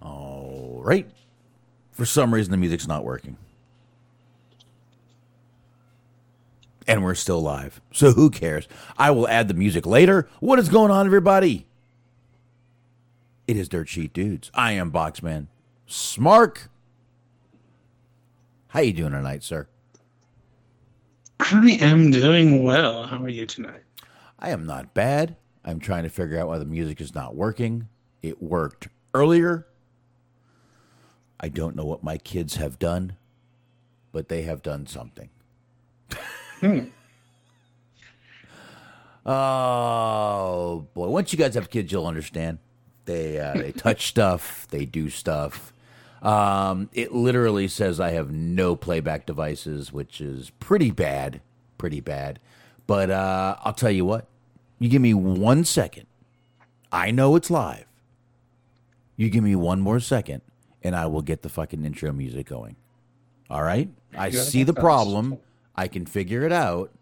All right. For some reason, the music's not working. And we're still live. So who cares? I will add the music later. What is going on, everybody? It is Dirt Sheet Dudes. I am Boxman. Smark. How you doing tonight, sir? I am doing well. How are you tonight? I am not bad. I'm trying to figure out why the music is not working. It worked earlier. I don't know what my kids have done, but they have done something. Hmm. Oh boy! Once you guys have kids, you'll understand. They uh, they touch stuff, they do stuff. Um, it literally says I have no playback devices, which is pretty bad, pretty bad. But uh, I'll tell you what. You give me one second. I know it's live. You give me one more second, and I will get the fucking intro music going. All right? I see the problem. I can figure it out,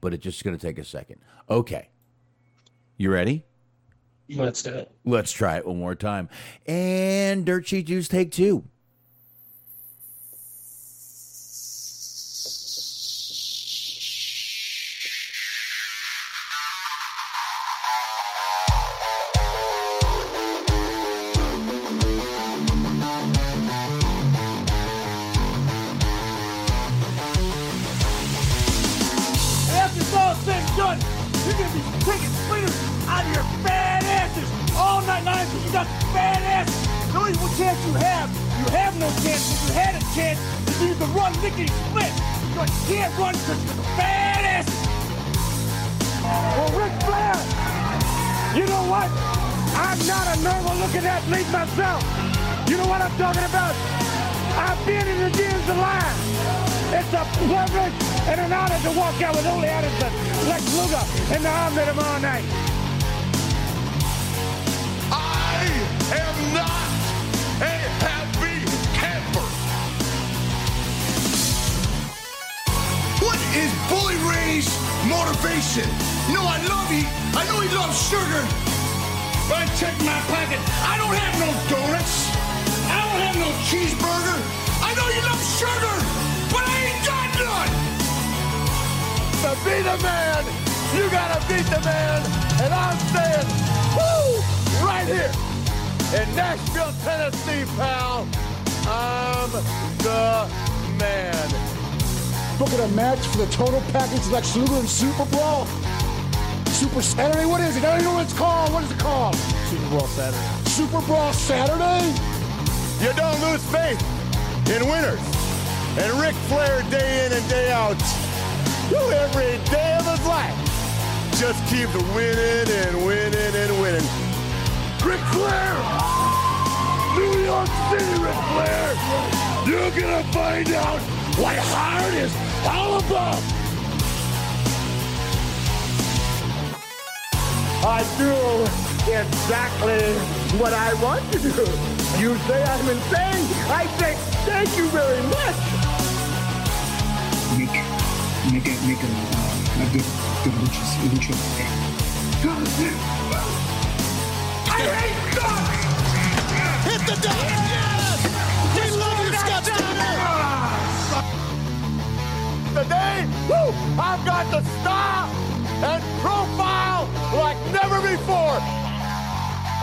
but it's just going to take a second. Okay. You ready? Let's do it. Let's try it one more time. And Dirt Sheet Dudes take two. No chance. If you had a chance, you can run lickety split. But you can't run because you're the asses. Well, Ric Flair, you know what? I'm not a normal looking athlete myself. You know what I'm talking about? I've been in the gyms a lot. It's a privilege and an honor to walk out with Ole Anderson, Lex Luger, and the Omni tomorrow night. I am not a happy is Bully Ray's motivation? You know, I love he. I know he loves sugar. But I check my pocket. I don't have no donuts. I don't have no cheeseburger. I know you love sugar, but I ain't got none. To be the man, you gotta beat the man. And I'm saying, woo, right here in Nashville, Tennessee, pal. I'm the man. Booking a match for the total package Lex Luger and Super Brawl. Super Saturday? What is it? I don't even know what it's called. What is it called? Super Bowl Saturday. Super Brawl Saturday? You don't lose faith in winners. And Ric Flair, day in and day out, who every day of his life, just keep winning and winning and winning. Ric Flair! New York City, Ric Flair! You're gonna find out what hard is all about! I do exactly what I want to do. You say I'm insane. I say thank you very much. make make a make a, uh, a good good luchas lucha thing. I hate guns! Hit the deck! Today, woo, I've got the style and profile like never before.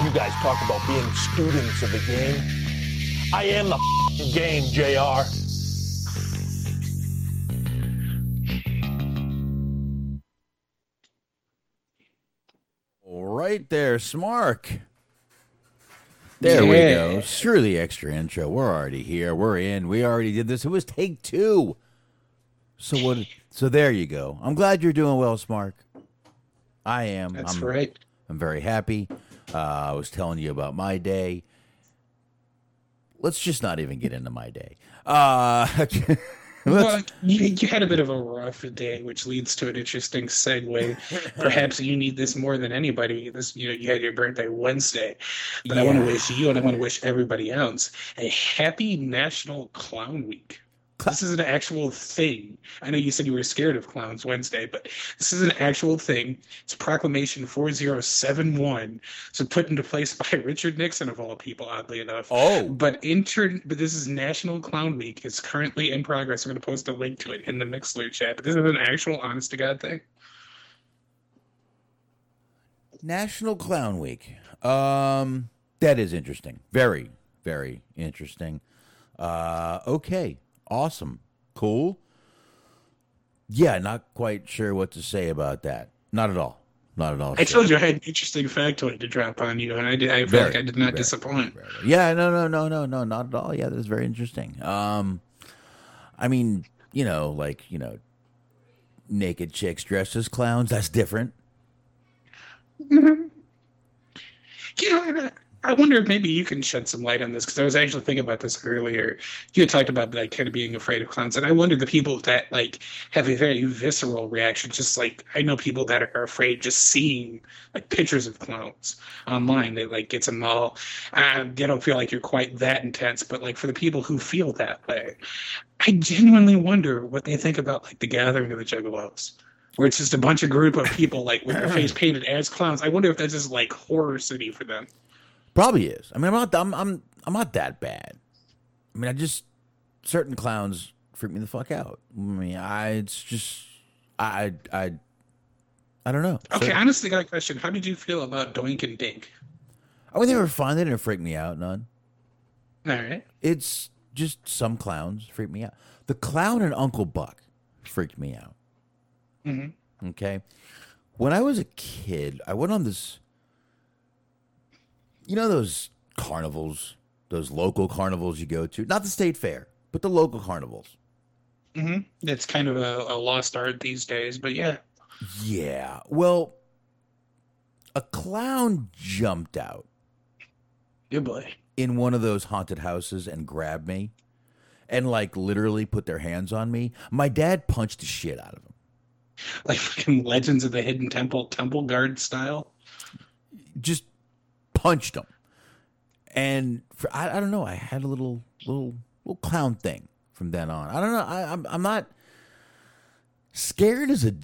You guys talk about being students of the game. I am the f***ing game, JR. Right there, Smark. There we go. Screw the extra intro. We're already here. We're in. We already did this. It was take two. So what? So there you go. I'm glad you're doing well, Smark. I am. That's I'm, right. I'm very happy. Uh, I was telling you about my day. Let's just not even get into my day. Uh, Well, you, you had a bit of a rough day, which leads to an interesting segue. Perhaps you need this more than anybody. This, you know, you had your birthday Wednesday, but I want to wish you and I want to wish everybody else a happy National Clown Week. This is an actual thing. I know you said you were scared of clowns Wednesday, but this is an actual thing. It's Proclamation 4071. So put into place by Richard Nixon of all people, oddly enough. Oh. But intern but this is National Clown Week. It's currently in progress. I'm gonna post a link to it in the Mixer chat. But this is an actual honest to God thing. National Clown Week. Um, that is interesting. Very, very interesting. Uh, okay, awesome, cool. Yeah, not quite sure what to say about that. Not at all. Not at all. I sure. told you I had an interesting factoid to drop on you, and I did I feel Very, like I did not very, disappoint. Yeah, no, no, no, no, no, not at all. Yeah, that's very interesting. Um, I mean, you know, like you know, naked chicks dressed as clowns. That's different. You know, I- wonder if maybe you can shed some light on this because I was actually thinking about this earlier. You had talked about like kind of being afraid of clowns, and I wonder the people that like have a very visceral reaction. Just like I know people that are afraid just seeing like pictures of clowns online. They like gets them all. Uh, they don't feel like you're quite that intense, but like for the people who feel that way, I genuinely wonder what they think about like the gathering of the Juggalos. Where it's just a bunch of group of people like with their face painted as clowns. I wonder if that's just like horror city for them. Probably is. I mean, I'm not. I'm. I'm. I'm not that bad. I mean, I just certain clowns freak me the fuck out. I mean, I. It's just. I. I. I don't know. Okay, So- honestly, got a question. How did you feel about Doink and Dink? I mean, they were fine. They didn't freak me out. None. All right. It's just some clowns freak me out. The clown and Uncle Buck freaked me out. Mhm. Okay. When I was a kid, I went on this. You know those carnivals, those local carnivals you go to, not the state fair, but the local carnivals. Mm-hmm. It's kind of a, a lost art these days, but yeah. Yeah. Well, a clown jumped out Good boy. in one of those haunted houses and grabbed me and like literally put their hands on me. My dad punched the shit out of him. Like fucking Legends of the Hidden Temple, Temple Guard style. Just punched him. And for, I, I don't know, I had a little little little clown thing from then on. I don't know. I, I'm I'm not scared is a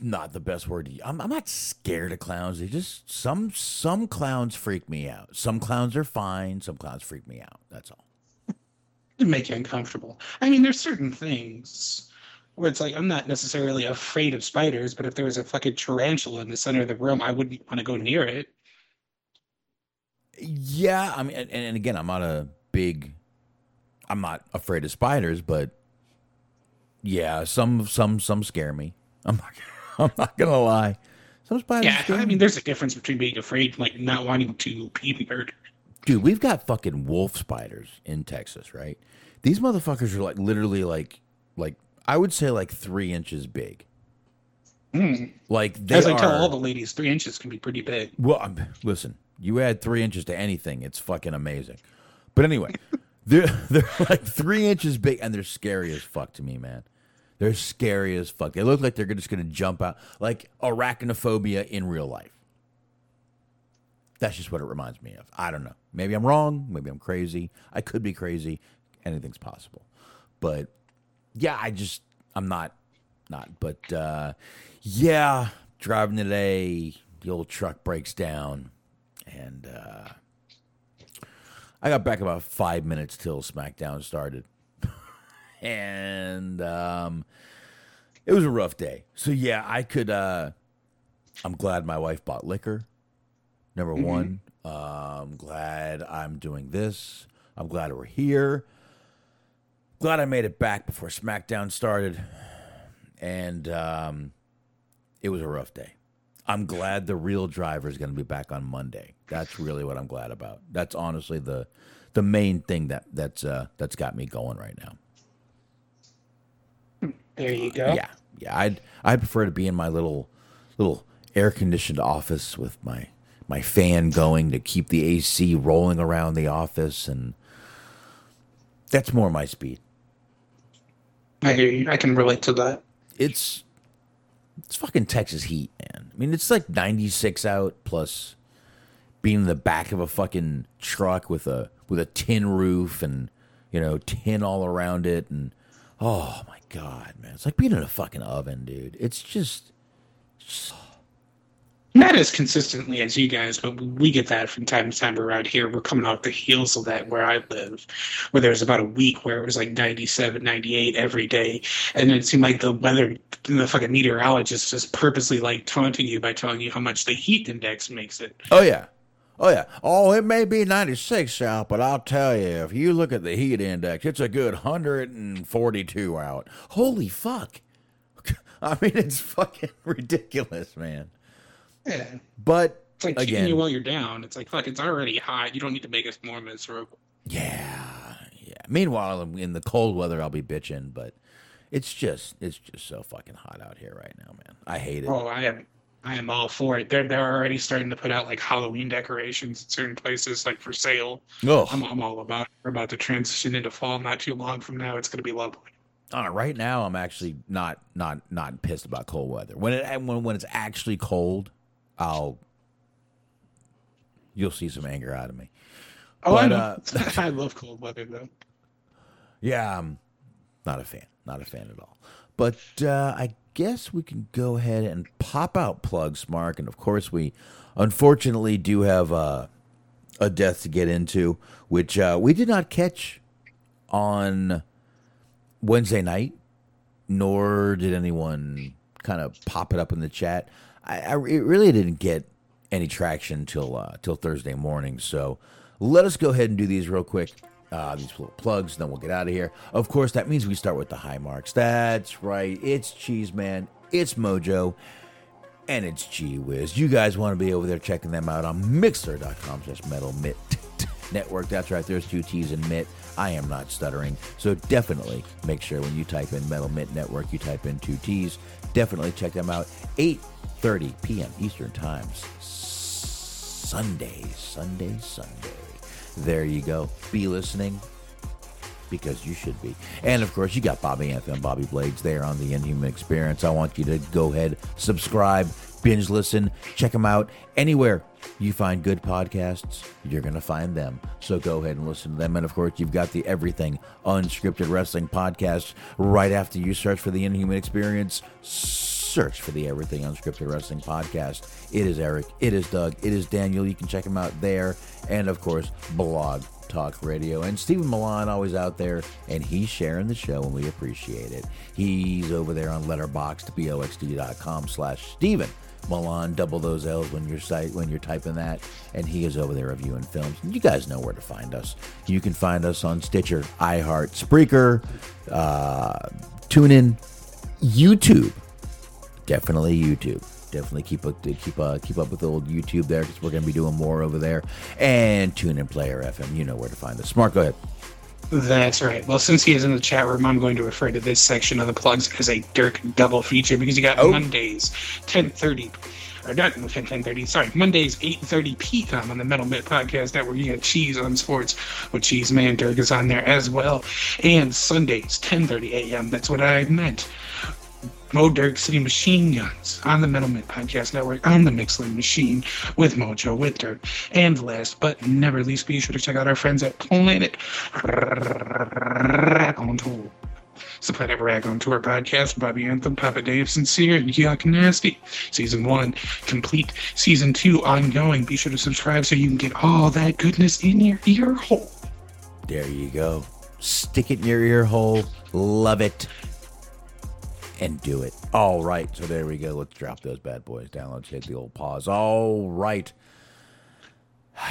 not the best word. I'm I'm not scared of clowns. They just some some clowns freak me out. Some clowns are fine. Some clowns freak me out. That's all. to make you uncomfortable. I mean, there's certain things where it's like I'm not necessarily afraid of spiders, but if there was a fucking tarantula in the center of the room, I wouldn't want to go near it. Yeah, I mean, and, and again, I'm not a big. I'm not afraid of spiders, but yeah, some some some scare me. I'm not. I'm not gonna lie. Some spiders. Yeah, I me. mean, there's a difference between being afraid, and, like not wanting to be murdered. dude, we've got fucking wolf spiders in Texas, right? These motherfuckers are like literally like like I would say like three inches big. Hmm. Like they As I are. tell all the ladies, three inches can be pretty big. Well, listen, you add three inches to anything, it's fucking amazing. But anyway, they're they're like three inches big, and they're scary as fuck to me, man. They're scary as fuck. They look like they're just gonna jump out, like arachnophobia in real life. That's just what it reminds me of. I don't know. Maybe I'm wrong. Maybe I'm crazy. I could be crazy. Anything's possible. But yeah, I just I'm not not. But uh, yeah, driving today, the old truck breaks down, and uh, I got back about five minutes till SmackDown started, and um, it was a rough day. So yeah, I could. Uh, I'm glad my wife bought liquor. Number one, uh, I'm glad I'm doing this. I'm glad we're here. Glad I made it back before SmackDown started and um, it was a rough day. I'm glad the real driver is going to be back on Monday. That's really what I'm glad about. That's honestly the the main thing that that's uh, that's got me going right now. There you go. Yeah, yeah. I'd I prefer to be in my little little air conditioned office with my my fan going to keep the AC rolling around the office, and that's more my speed. I hear you. I can relate to that. it's it's fucking Texas heat, man. I mean, it's like 96 out plus being in the back of a fucking truck with a with a tin roof and you know tin all around it and Oh my god, man! It's like being in a fucking oven, dude. It's just, Not as consistently as you guys, but we get that from time to time around here. We're coming off the heels of that where I live, where there was about a week where it was like 97, 98 every day. And it seemed like the weather, the fucking meteorologist just purposely like taunting you by telling you how much the heat index makes it. oh yeah, oh yeah. Oh, it may be ninety six out, but I'll tell you, if you look at the heat index, it's a good hundred and forty two out. Holy fuck! I mean, it's fucking ridiculous, man. Yeah. But It's like again, you while you're down. It's like, fuck, it's already hot. You don't need to make us more miserable. Yeah, yeah. Meanwhile, in the cold weather, I'll be bitching, but it's just it's just so fucking hot out here right now, man. I hate it. Oh, I am, I am all for it. They're they're already starting to put out like Halloween decorations in certain places, like for sale. Ugh. I'm I'm all about. We're about to transition into fall. Not too long from now, it's gonna be lovely. Uh, right now, I'm actually not not not pissed about cold weather. When it when when it's actually cold, I'll you'll see some anger out of me. Oh, I But, know. uh, I love cold weather though. Yeah, I'm not a fan. Not a fan at all. But uh, I guess we can go ahead and pop out plugs, Mark. And of course, we unfortunately do have uh, a death to get into, which uh, we did not catch on Wednesday night, nor did anyone kind of pop it up in the chat. I, I it really didn't get any traction till uh, till Thursday morning. So let us go ahead and do these real quick. Uh, these little plugs, then we'll get out of here. Of course, that means we start with the high marks. That's right. It's Cheese Man. It's Mojo. And it's G Wiz. You guys want to be over there checking them out on Mixer.com slash Metal Mitt Network. That's right. There's two T's in Mitt. I am not stuttering. So definitely make sure when you type in Metal Mitt Network, you type in two T's. Definitely check them out. 8.30 p.m. Eastern Times. Sunday, Sunday, Sunday. There you go. Be listening because you should be. And of course, you got Bobby Anthem, Bobby Blades there on the Inhuman Experience. I want you to go ahead, subscribe, binge listen, check them out anywhere you find good podcasts. You're going to find them. So go ahead and listen to them. And of course, you've got the Everything Unscripted Wrestling podcast right after you search for the Inhuman Experience. Search for the Everything Unscripted Wrestling podcast. It is Eric. It is Doug. It is Daniel. You can check them out there. And of course, Blog Talk Radio. And Stephen Millan always out there, and he's sharing the show, and we appreciate it. He's over there on Letterboxd, boxd.com slash Stephen Millan. Double those L's when you're site when you're typing that, and he is over there reviewing films. You guys know where to find us. You can find us on Stitcher, iHeart, Spreaker, uh, TuneIn, YouTube definitely YouTube. Definitely keep up keep uh, keep up with the old YouTube there because we're going to be doing more over there. And tune in Player FM. You know where to find us. Smark, go ahead. That's right. Well, since he is in the chat room, I'm going to refer to this section of the plugs as a Dirk double feature because you got Oh. Mondays, 10:30, or not 10:30. Sorry, Mondays 8:30 p.m. on the Metal Mitt Podcast Network. You got Cheese on Sports with Cheese Man. Dirk is on there as well, and Sundays 10:30 a.m. That's what I meant. Mo Dirk City Machine Guns on the Metal Mitt Podcast Network on the Mixling Machine with Mojo with Dirk. And last but never least, be sure to check out our friends at Planet Rack on Tour. It's the Planet Rag on Tour podcast. Bobby Anthem, Papa Dave, Sincere, and Yuck Nasty. Season one complete. Season two ongoing. Be sure to subscribe so you can get all that goodness in your ear hole. There you go. Stick it in your ear hole. Love it. And do it. All right. So there we go. Let's drop those bad boys down. Let's hit the old pause. All right.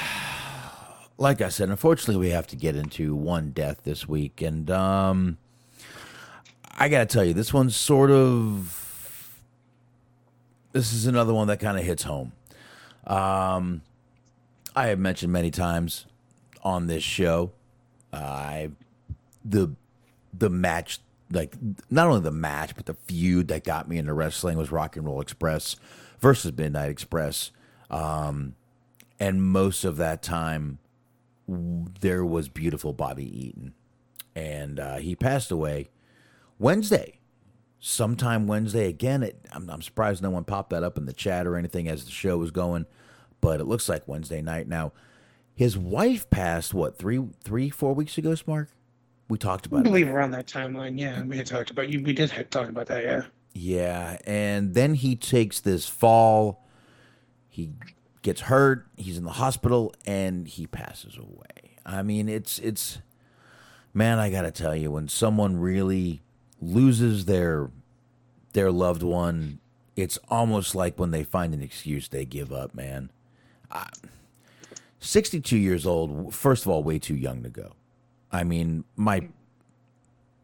Like I said, unfortunately, we have to get into one death this week. And um, I got to tell you, this one's sort of. This is another one that kind of hits home. Um, I have mentioned many times on this show. I the the match like not only the match but the feud that got me into wrestling was Rock and Roll Express versus Midnight Express. Um, and most of that time there was beautiful Bobby Eaton, and uh, he passed away Wednesday, sometime Wednesday. Again, it, I'm, I'm surprised no one popped that up in the chat or anything as the show was going, but it looks like Wednesday night now. His wife passed what three, three, four weeks ago, Smark, We talked I about it. believe around that timeline, yeah, we had talked about you. We did talk about that, yeah. Yeah, and then he takes this fall. He gets hurt. He's in the hospital, and he passes away. I mean, it's it's man. I gotta tell you, when someone really loses their their loved one, it's almost like when they find an excuse, they give up. Man, I, sixty-two years old. First of all, way too young to go. I mean, my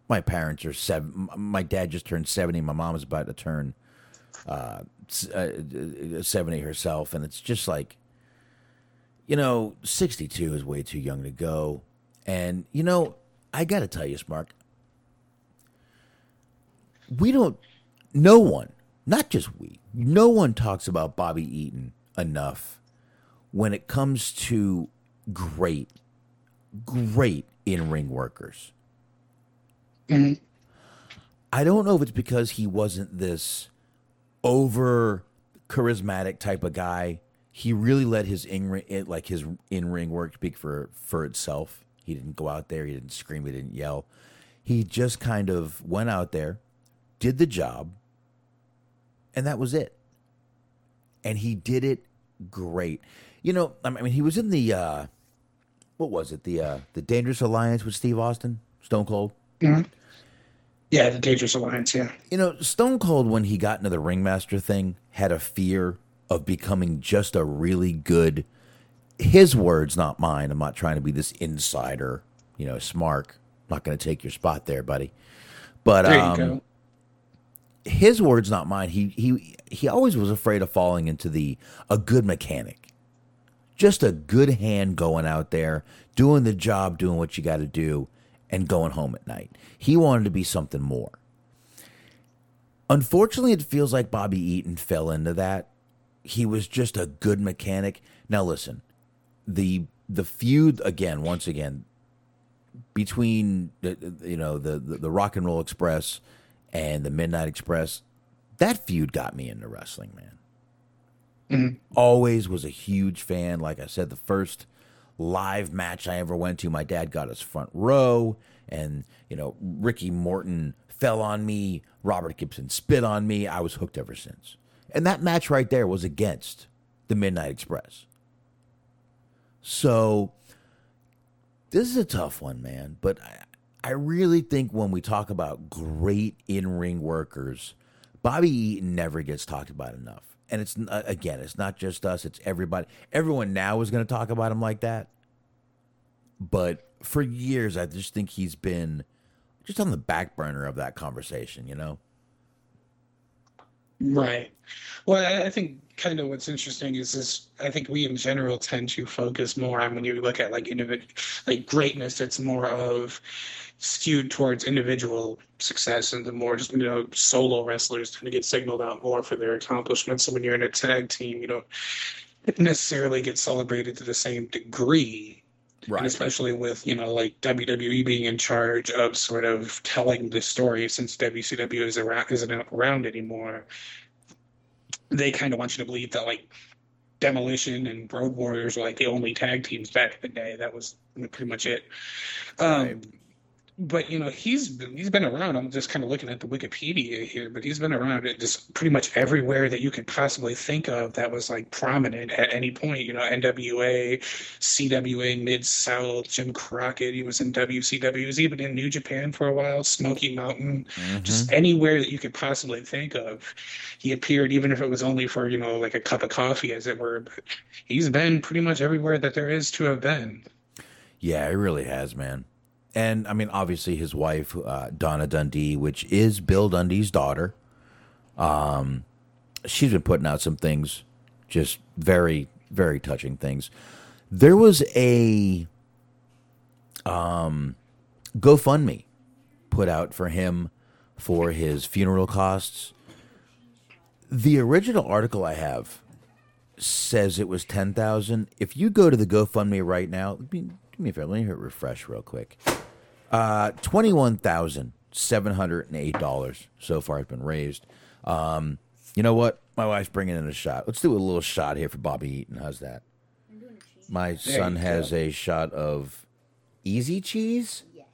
my parents are seven. My dad just turned seventy. My mom is about to turn uh, uh, uh, seventy herself, and it's just like, you know, sixty-two is way too young to go. And you know, I got to tell you, Smark, we don't. No one, not just we, no one talks about Bobby Eaton enough when it comes to great, great in-ring workers. I don't know if it's because he wasn't this over charismatic type of guy. He really let his in like his in ring work speak for for itself. He didn't go out there. He didn't scream. He didn't yell. He just kind of went out there, did the job, and that was it. And he did it great. You know, I mean, he was in the uh, what was it? The uh, the Dangerous Alliance with Steve Austin, Stone Cold. Yeah, the Dangerous Alliance, yeah. You know, Stone Cold, when he got into the ringmaster thing, had a fear of becoming just a really good. His words, not mine. I'm not trying to be this insider, you know, smart. I'm not going to take your spot there, buddy. But There um, go. his words, not mine. He he he always was afraid of falling into the a good mechanic, just a good hand going out there, doing the job, doing what you got to do, and going home at night. He wanted to be something more. Unfortunately, it feels like Bobby Eaton fell into that. He was just a good mechanic. Now listen, the the feud again, once again, between you know the, the the Rock and Roll Express and the Midnight Express, that feud got me into wrestling, man. Mm-hmm. Always was a huge fan. Like I said, the first live match I ever went to, my dad got us front row, and you know Ricky Morton fell on me, Robert Gibson spit on me. I was hooked ever since. And that match right there was against the Midnight Express. So this is a tough one, man. But I, I really think when we talk about great in ring workers, Bobby Eaton never gets talked about enough. And it's uh, again, it's not just us; it's everybody. Everyone now is going to talk about him like that. But for years, I just think he's been just on the back burner of that conversation. You know? Right. Well, I- I think kind of what's interesting is this. I think we in general tend to focus more on when you look at like individ, like greatness. It's more of skewed towards individual success, and the more just you know solo wrestlers tend to get signaled out more for their accomplishments. So when you're in a tag team, you don't necessarily get celebrated to the same degree. And especially with, you know, like WWE being in charge of sort of telling the story since WCW is around, isn't around anymore, they kind of want you to believe that, like, Demolition and Road Warriors were, like, the only tag teams back in the day. That was pretty much it. Um, but you know he's been, he's been around. I'm just kind of looking at the Wikipedia here, but he's been around at just pretty much everywhere that you could possibly think of that was like prominent at any point. You know, NWA, CWA, Mid South, Jim Crockett. He was in WCW. He was even in New Japan for a while. Smoky Mountain, just mm-hmm. anywhere that you could possibly think of, he appeared. Even if it was only for you know like a cup of coffee, as it were. But he's been pretty much everywhere that there is to have been. Yeah, it really has, man. And I mean, obviously, his wife, uh, Donna Dundee, which is Bill Dundee's daughter, um, she's been putting out some things, just very, very touching things. There was a um, GoFundMe put out for him for his funeral costs. The original article I have says it was ten thousand. If you go to the GoFundMe right now, let me, do me a favor. Let me hit refresh real quick. Uh, twenty one thousand seven hundred and eight dollars so far has been raised. Um, you know what? My wife's bringing in a shot. Let's do a little shot here for Bobby Eaton. How's that? My son has go. a shot of easy cheese. Yes.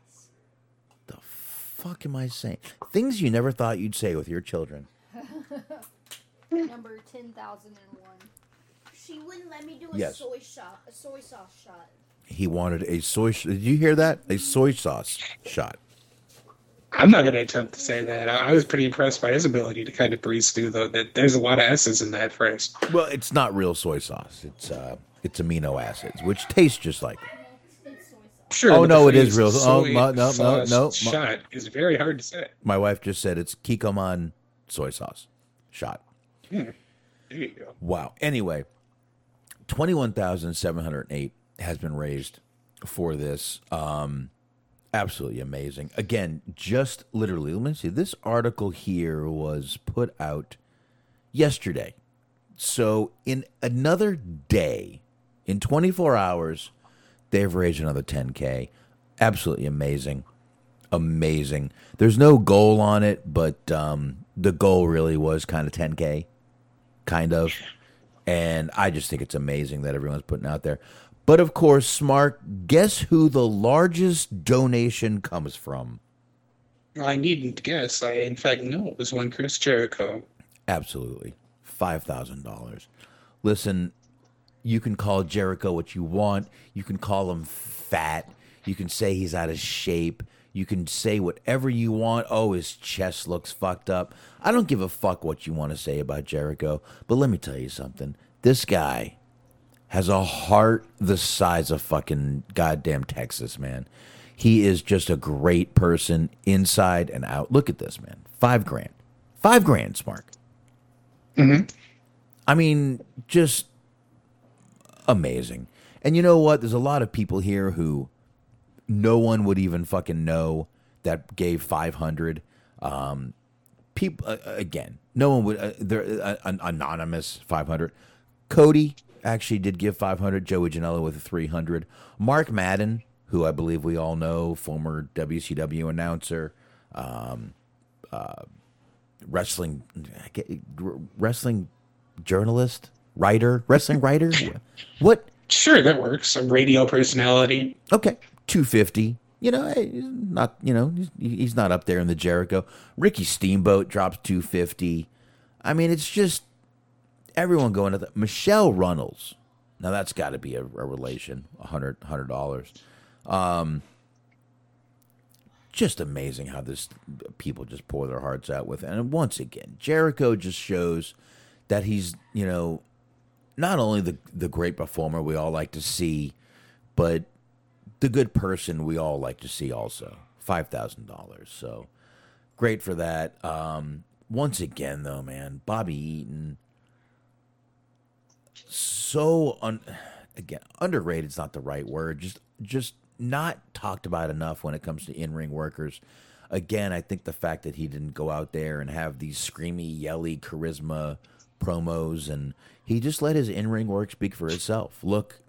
The fuck am I saying? Things you never thought you'd say with your children. Number ten thousand and one. She wouldn't let me do a Yes. soy shot, a soy sauce shot. He wanted a soy. Sh- Did you hear that? A soy sauce shot. I'm not going to attempt to say that. I, I was pretty impressed by his ability to kind of breeze through, though. That there's a lot of S's in that phrase. Well, it's not real soy sauce. It's uh, it's amino acids, which taste just like. Sure. Oh, no, it is real- oh, no, no, no, no. Shot is very hard to say. My wife just said it's Kikkoman soy sauce shot. There you go. Wow. Anyway, twenty-one thousand seven hundred eight has been raised for this. Um, absolutely amazing. Again, just literally. Let me see. This article here was put out yesterday. So in another day, in twenty-four hours, they've raised another ten k. Absolutely amazing amazing. There's no goal on it, but um, the goal really was kind of 10k, kind of. And I just think it's amazing that everyone's putting out there. But of course, Smark, guess who the largest donation comes from? I needn't guess. I, in fact, know it was one Chris Jericho. Absolutely. $5,000. Listen, you can call Jericho what you want. You can call him fat. You can say he's out of shape. You can say whatever you want. Oh, his chest looks fucked up. I don't give a fuck what you want to say about Jericho. But let me tell you something. This guy has a heart the size of fucking goddamn Texas, man. He is just a great person inside and out. Look at this, man. Five grand. Five grand, Smark. I mean, just amazing. And you know what? There's a lot of people here who no one would even fucking know that gave 500. Um, people uh, again, no one would. Uh, they're uh, an anonymous 500. Cody actually did give 500. Joey Janela with 300. Mark Madden, who I believe we all know, former WCW announcer, um, uh, wrestling, wrestling journalist, writer, wrestling writer. What? Sure, that works. A radio personality. Okay, two fifty. You know, not. You know, he's, he's not up there in the Jericho. Ricky Steamboat drops two fifty. I mean, it's just everyone going to the Michelle Runnels. Now that's got to be a, a relation. Hundred hundred dollars. Um, just amazing how this people just pour their hearts out with. And once again, Jericho just shows that he's you know not only the the great performer we all like to see, but the good person we all like to see also. Five thousand dollars. So great for that. Um, once again, though, man, Bobby Eaton, so un- again underrated is not the right word. Just just not talked about enough when it comes to in ring workers. Again, I think the fact that he didn't go out there and have these screamy, yelly charisma promos, and he just let his in ring work speak for itself. Look,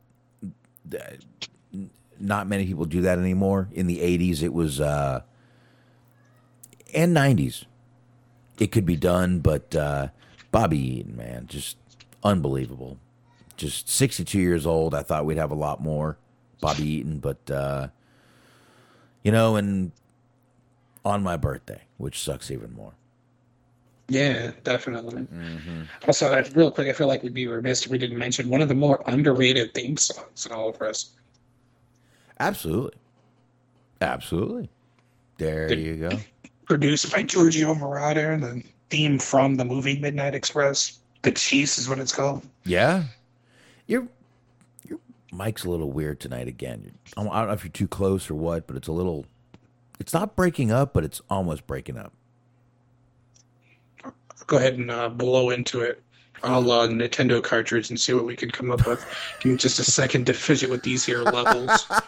not many people do that anymore. In the '80s, it was, uh, and '90s, it could be done, but uh, Bobby Eaton, man, just unbelievable. Just 62 years old. I thought we'd have a lot more Bobby Eaton, but uh, you know, and on my birthday, which sucks even more. Yeah, definitely. Also, uh, real quick, I feel like we'd be remiss if we didn't mention one of the more underrated theme songs in all of us. Absolutely, absolutely. There Did- you go. Produced by Giorgio Moroder, the theme from the movie Midnight Express. The Cheese is what it's called. Yeah, your your mic's a little weird tonight. Again, I don't know if you're too close or what, but it's a little. It's not breaking up, but it's almost breaking up. Go ahead and uh, blow into it. I'll uh, Nintendo cartridge and see what we can come up with. Give me just a second to fidget with these here levels.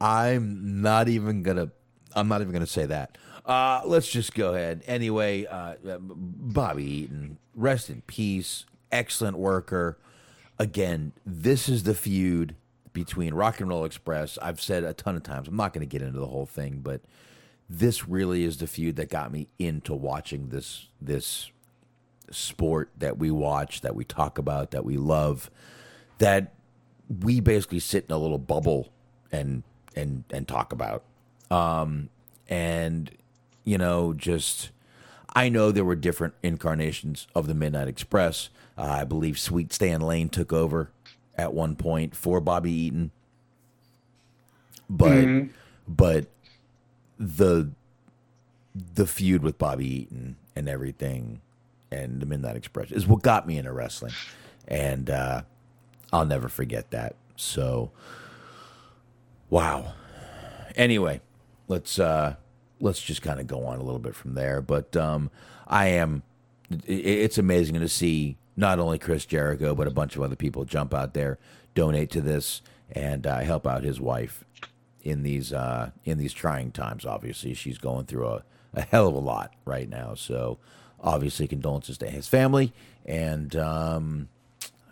I'm not even gonna. I'm not even gonna say that. Uh, let's just go ahead. Anyway, uh, Bobby Eaton, rest in peace. Excellent worker. Again, this is the feud between Rock and Roll Express. I've said a ton of times. I'm not going to get into the whole thing, but this really is the feud that got me into watching this this sport that we watch, that we talk about, that we love, that we basically sit in a little bubble and and and talk about. Um, and you know, just I know there were different incarnations of the Midnight Express. Uh, I believe Sweet Stan Lane took over at one point for Bobby Eaton, but but the the feud with Bobby Eaton and everything and the Midnight Express is what got me into wrestling, and uh, I'll never forget that. So, wow. Anyway, let's uh, let's just kind of go on a little bit from there. But um, I am. It's amazing to see not only Chris Jericho but a bunch of other people jump out there, donate to this, and uh, help out his wife in these uh, in these trying times. Obviously, she's going through a, a hell of a lot right now. So, obviously, condolences to his family, and um,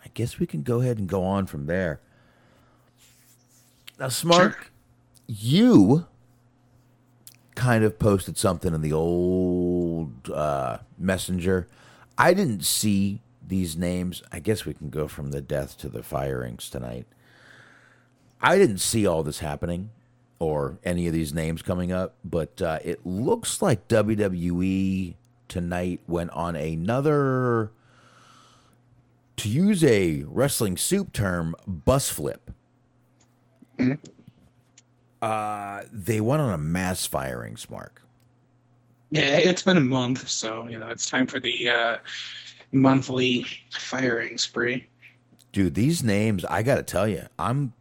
I guess we can go ahead and go on from there. Now, Smark, Sure. you kind of posted something in the old uh, messenger. I didn't see these names. I guess we can go from the death to the firings tonight. I didn't see all this happening or any of these names coming up, but uh, it looks like WWE tonight went on another, to use a wrestling soup term, bus flip. Uh, they went on a mass firings, Mark. Yeah, it's been a month, so you know it's time for the uh, monthly firing spree. Dude, these names, I got to tell you, I'm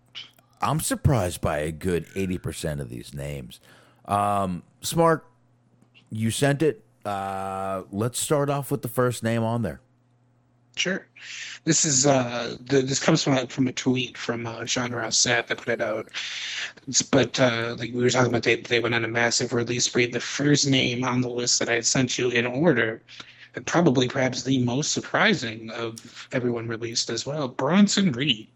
I'm surprised by a good 80% of these names. Um, Smark, you sent it. Uh, let's start off with the first name on there. Sure. This is uh the, this comes from from a tweet from uh, Sean Ross Sapp that put it out. It's- But uh, like we were talking about, they they went on a massive release spree. The first name on the list that I sent you in order, and probably perhaps the most surprising of everyone released as well, Bronson Reed.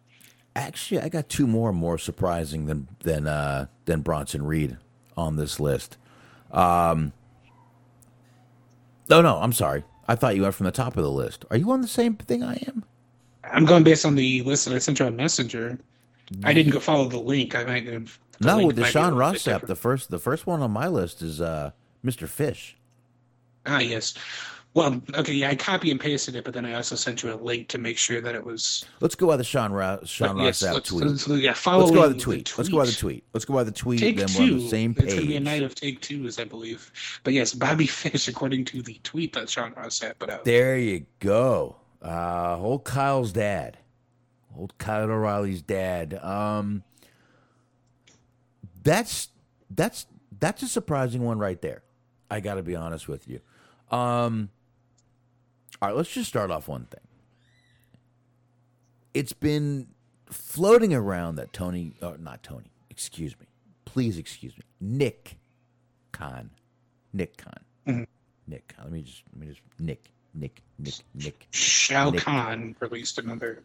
Actually, I got two more more surprising than than uh, than Bronson Reed on this list. Um, no, no, I'm sorry. I thought you went from the top of the list. Are you on the same thing I am? I'm going based on the list that I sent you on Messenger. I didn't go follow the link. I might have. No, with the might be a Sean Ross Sapp, the first the first one on my list is uh, Mr. Fish. Ah, yes. Well, okay, yeah, I copy and pasted it, but then I also sent you a link to make sure that it was. Let's go by the Sean Ro- Sean yes, Ross Sapp let's, tweet. let's- yeah, Let's go by the tweet. Let's go by the tweet. Let's go by the tweet. Take then two. we're on the same page. It's to be a night of take twos, I believe. But yes, Bobby Fish, according to the tweet that Sean Ross had put out. There you go. Uh, old Kyle's dad, old Kyle O'Reilly's dad. Um, that's that's that's a surprising one right there. I got to be honest with you. Um, all right, let's just start off one thing. It's been floating around that Tony, uh, not Tony, excuse me, please excuse me, Nick Khan, Nick Khan, Mhm. Nick Khan. Let me just, let me just, Nick, Nick, Nick, Nick. Shao Nick. Khan released another.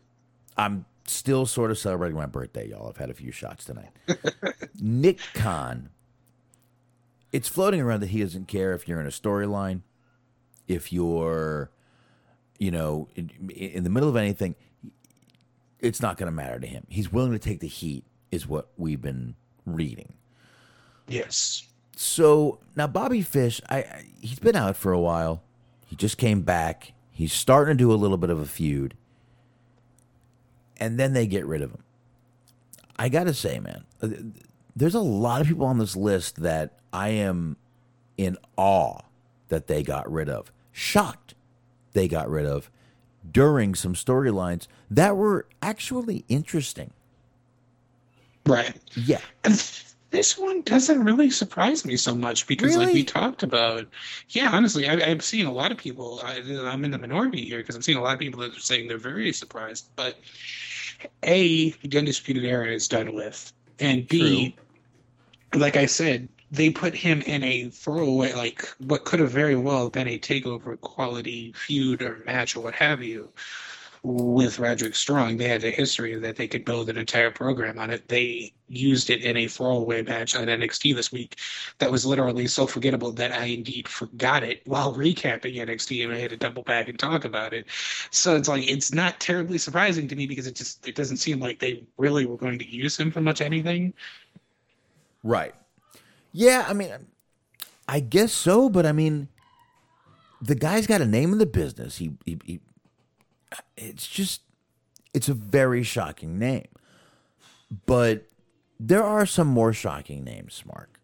I'm still sort of celebrating my birthday, y'all. I've had a few shots tonight. Nick Khan. It's floating around that he doesn't care if you're in a storyline, if you're, you know, in, in the middle of anything. It's not going to matter to him. He's willing to take the heat, is what we've been reading. Yes. So now Bobby Fish, I, I he's been out for a while. He just came back. He's starting to do a little bit of a feud, and then they get rid of him. I gotta say, man, uh, there's a lot of people on this list that I am in awe that they got rid of. Shocked they got rid of during some storylines that were actually interesting. Right. Yeah, And this one doesn't really surprise me so much because, like we talked about, yeah, honestly, I, I'm seeing a lot of people. I, I'm in the minority here because I'm seeing a lot of people that are saying they're very surprised. But A, the Undisputed Era is done with. And B, like I said, they put him in a throwaway, like what could have very well been a takeover quality feud or match or what have you with Roderick Strong. They had a history that they could build an entire program on it. They used it in a throwaway match on NXT this week that was literally so forgettable that I indeed forgot it while recapping NXT and I had to double back and talk about it. So it's like it's not terribly surprising to me because it just it doesn't seem like they really were going to use him for much anything. Right. Yeah, I mean, I guess so, but I mean, the guy's got a name in the business. He, he, he it's just, it's a very shocking name. But there are some more shocking names, Mark.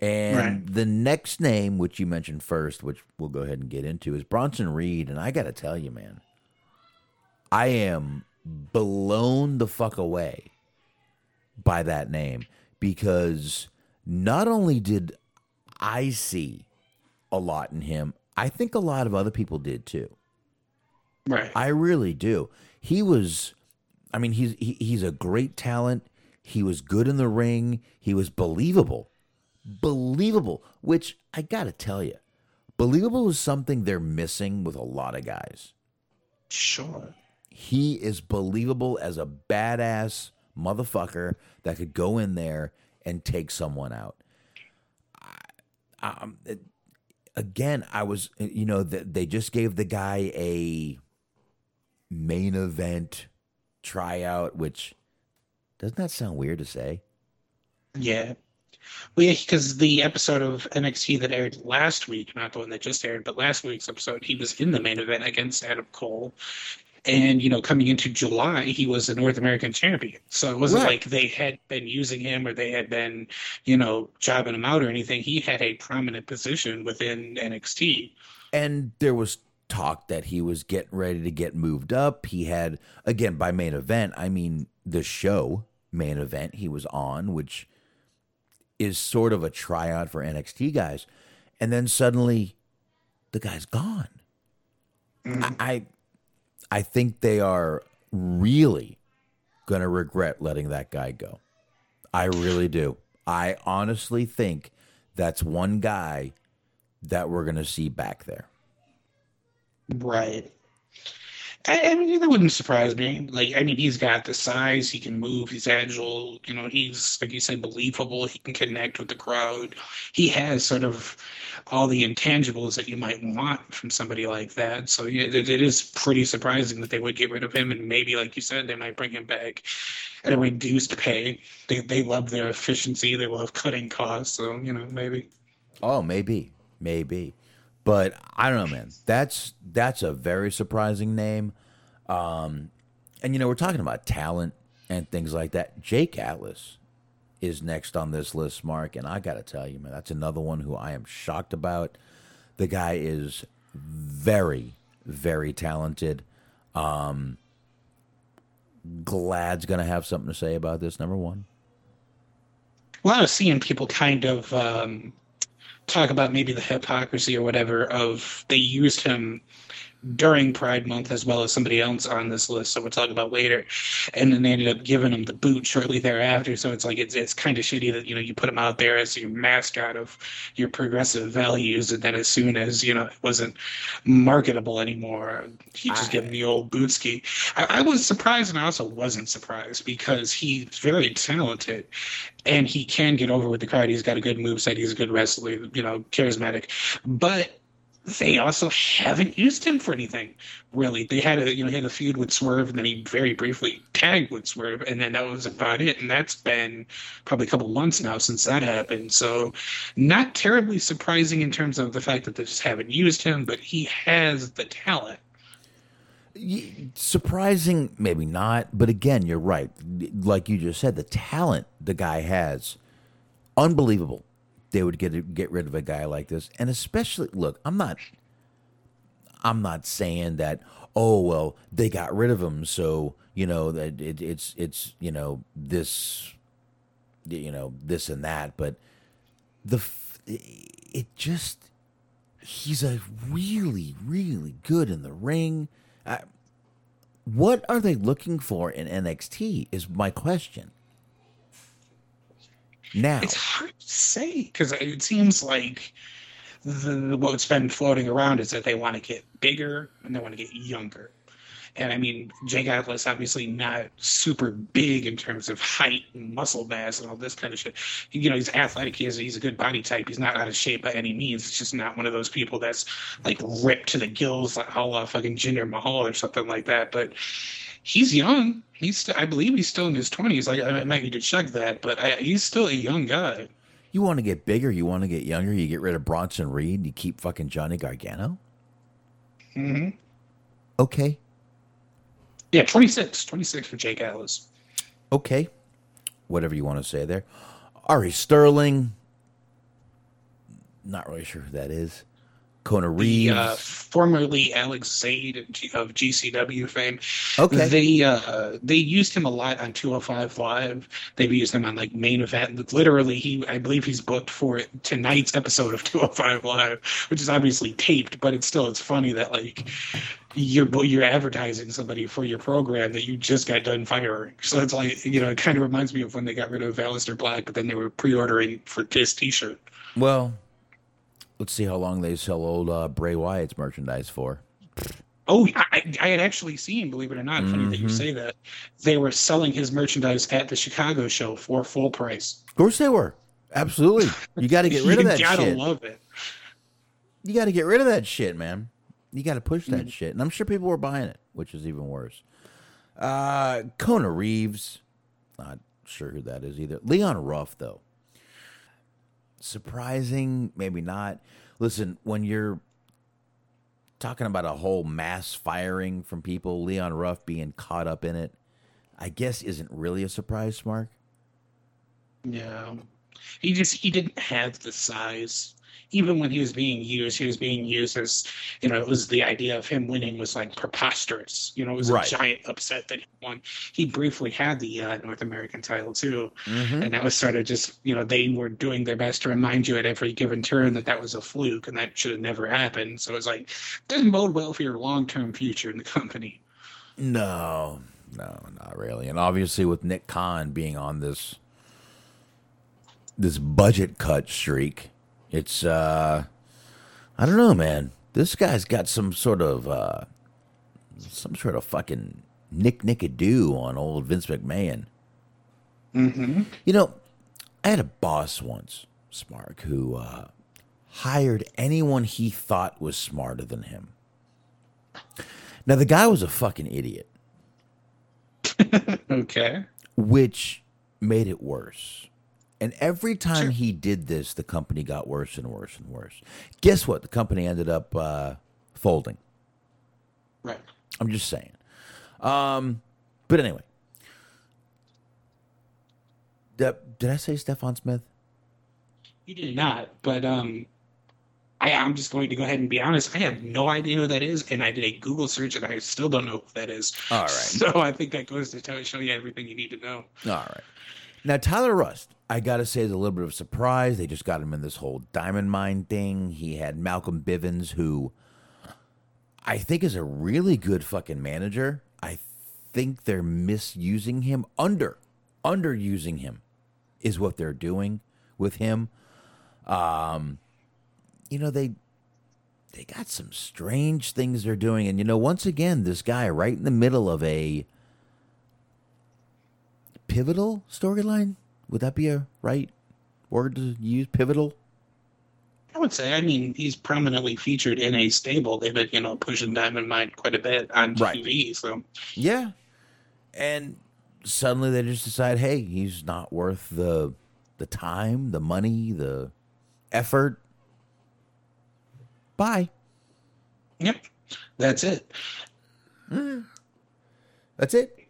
And Right. the next name, which you mentioned first, which we'll go ahead and get into, is Bronson Reed. And I got to tell you, man, I am blown the fuck away by that name because not only did I see a lot in him, I think a lot of other people did too. Right. I really do. He was, I mean, he's he, he's a great talent. He was good in the ring. He was believable, believable. Which I gotta tell you, believable is something they're missing with a lot of guys. Sure. He is believable as a badass motherfucker that could go in there and take someone out. I, um, it- again, I was, you know, th- they just gave the guy a main event tryout, which doesn't that sound weird to say? Yeah. Well, yeah, because the episode of NXT that aired last week, not the one that just aired, but last week's episode, he was in the main event against Adam Cole. And, you know, coming into July, he was a North American champion. So it wasn't Right. like they had been using him or they had been, you know, jobbing him out or anything. He had a prominent position within NXT. And there was talk that he was getting ready to get moved up. He had, again, by main event, I mean the show main event he was on, which is sort of a tryout for NXT guys. And then suddenly the guy's gone. Mm. I, I I think they are really going to regret letting that guy go. I really do. I honestly think that's one guy that we're going to see back there. Right. I, I mean, that wouldn't surprise me. Like, I mean, he's got the size, he can move, he's agile, you know, he's, like you said, believable, he can connect with the crowd. He has sort of all the intangibles that you might want from somebody like that. So, yeah, it, it is pretty surprising that they would get rid of him, and maybe, like you said, they might bring him back at a reduced pay. They, they love their efficiency, they love cutting costs, so, you know, maybe. Oh, maybe, maybe, but I don't know, man. That's that's a very surprising name. Um, and you know, we're talking about talent and things like that. Jake Atlas is next on this list, Mark, and I got to tell you, man, that's another one who I am shocked about. The guy is very, very talented. Um, Glad's gonna have something to say about this. Number one. Well, I was seeing people kind of um, talk about maybe the hypocrisy or whatever of they used him during Pride Month as well as somebody else on this list, so we'll talk about later. And then they ended up giving him the boot shortly thereafter. So it's like it's it's kind of shitty that you know you put him out there as your mascot of your progressive values, and then as soon as you know it wasn't marketable anymore, he just gave him the old bootski. I, I was surprised, and I also wasn't surprised because he's very talented and he can get over with the crowd. He's got a good moveset. He's a good wrestler, you know, charismatic. But they also haven't used him for anything, really. They had a you know he had a feud with Swerve, and then he very briefly tagged with Swerve, and then that was about it. And that's been probably a couple months now since that happened. So, not terribly surprising in terms of the fact that they just haven't used him, but he has the talent. Surprising maybe not but again you're right like you just said the talent the guy has unbelievable they would get get rid of a guy like this. And especially look i'm not i'm not saying that oh well they got rid of him so you know that it, it's it's you know this you know this and that. But the it just he's a really really good in the ring. I, what are they looking for in NXT is my question. Now, It's hard say because it seems like the what's been floating around is that they want to get bigger and they want to get younger. And I mean, Jake Atlas obviously not super big in terms of height and muscle mass and all this kind of shit. You know, he's athletic. He has, he's a good body type. He's not out of shape by any means. It's just not one of those people that's like ripped to the gills, like a la fucking Jinder Mahal or something like that. But he's young. He's, st- I believe, he's still in his twenties. Like I might need to check that, but I, he's still a young guy. You want to get bigger, you want to get younger, you get rid of Bronson Reed, you keep fucking Johnny Gargano? hmm Okay. Yeah, 26. 26 for Jake Atlas. Okay. Whatever you want to say there. Ari Sterling. Not really sure who that is. Kona Reeves. The, uh, formerly Alex Zayne of GCW fame. Okay. They uh, they used him a lot on 205 Live. They've used him on like main event. Literally, he I believe he's booked for tonight's episode of 205 Live, which is obviously taped, but it's still it's funny that like you're you're advertising somebody for your program that you just got done firing. So it's like you know it kind of reminds me of when they got rid of Aleister Black, but then they were pre-ordering for his T-shirt. well, let's see how long they sell old uh, Bray Wyatt's merchandise for. Oh, I, I had actually seen, believe it or not, funny that you Mhm. say that, they were selling his merchandise at the Chicago show for full price. Of course they were. Absolutely. You got to get rid of that gotta shit. love it. you got to get rid of that shit, man. You got to push that Mm-hmm. shit. And I'm sure people were buying it, which is even worse. Uh, Kona Reeves. Not sure who that is either. Leon Ruff, though. Surprising, maybe not. Listen, when you're talking about a whole mass firing from people, Leon Ruff being caught up in it, I guess isn't really a surprise, Mark. Yeah. He just he didn't have the size. Even when he was being used, he was being used as you know, it was the idea of him winning was like preposterous. You know, it was Right. a giant upset that he won. He briefly had the uh, North American title too. Mm-hmm. And that was sort of just, you know, they were doing their best to remind you at every given turn that that was a fluke and that should have never happened. So it's like, doesn't bode well for your long term future in the company. No, no, not really. And obviously, with Nick Khan being on this this budget cut streak, it's uh, I don't know, man. This guy's got some sort of uh, some sort of fucking Nick Nickadoo on old Vince McMahon. Mm-hmm. You know, I had a boss once, Smark, who uh, hired anyone he thought was smarter than him. Now, the guy was a fucking idiot. Okay. which made it worse. And every time he did this, the company got worse and worse and worse. Guess what? The company ended up uh, folding. Right. I'm just saying. Um, but anyway, Did- did I say Stephon Smith? You did not, but um, I, I'm just going to go ahead and be honest. I have no idea who that is, and I did a Google search, and I still don't know who that is. All right. So I think that goes to tell, show you everything you need to know. All right. Now, Tyler Rust, I got to say, is a little bit of a surprise. They just got him in this whole diamond mine thing. He had Malcolm Bivens, who I think is a really good fucking manager. I think they're misusing him, under, underusing him, is what they're doing with him. Um, you know they they got some strange things they're doing, and you know, once again, this guy right in the middle of a pivotal storyline. Would that be a right word to use? Pivotal. I would say, I mean, he's prominently featured in a stable. They've been, you know, pushing Diamond Mine quite a bit on Right. TV. So Yeah. And suddenly they just decide, hey, he's not worth the the time, the money, the effort. Bye. Yep, that's it. Mm. That's it.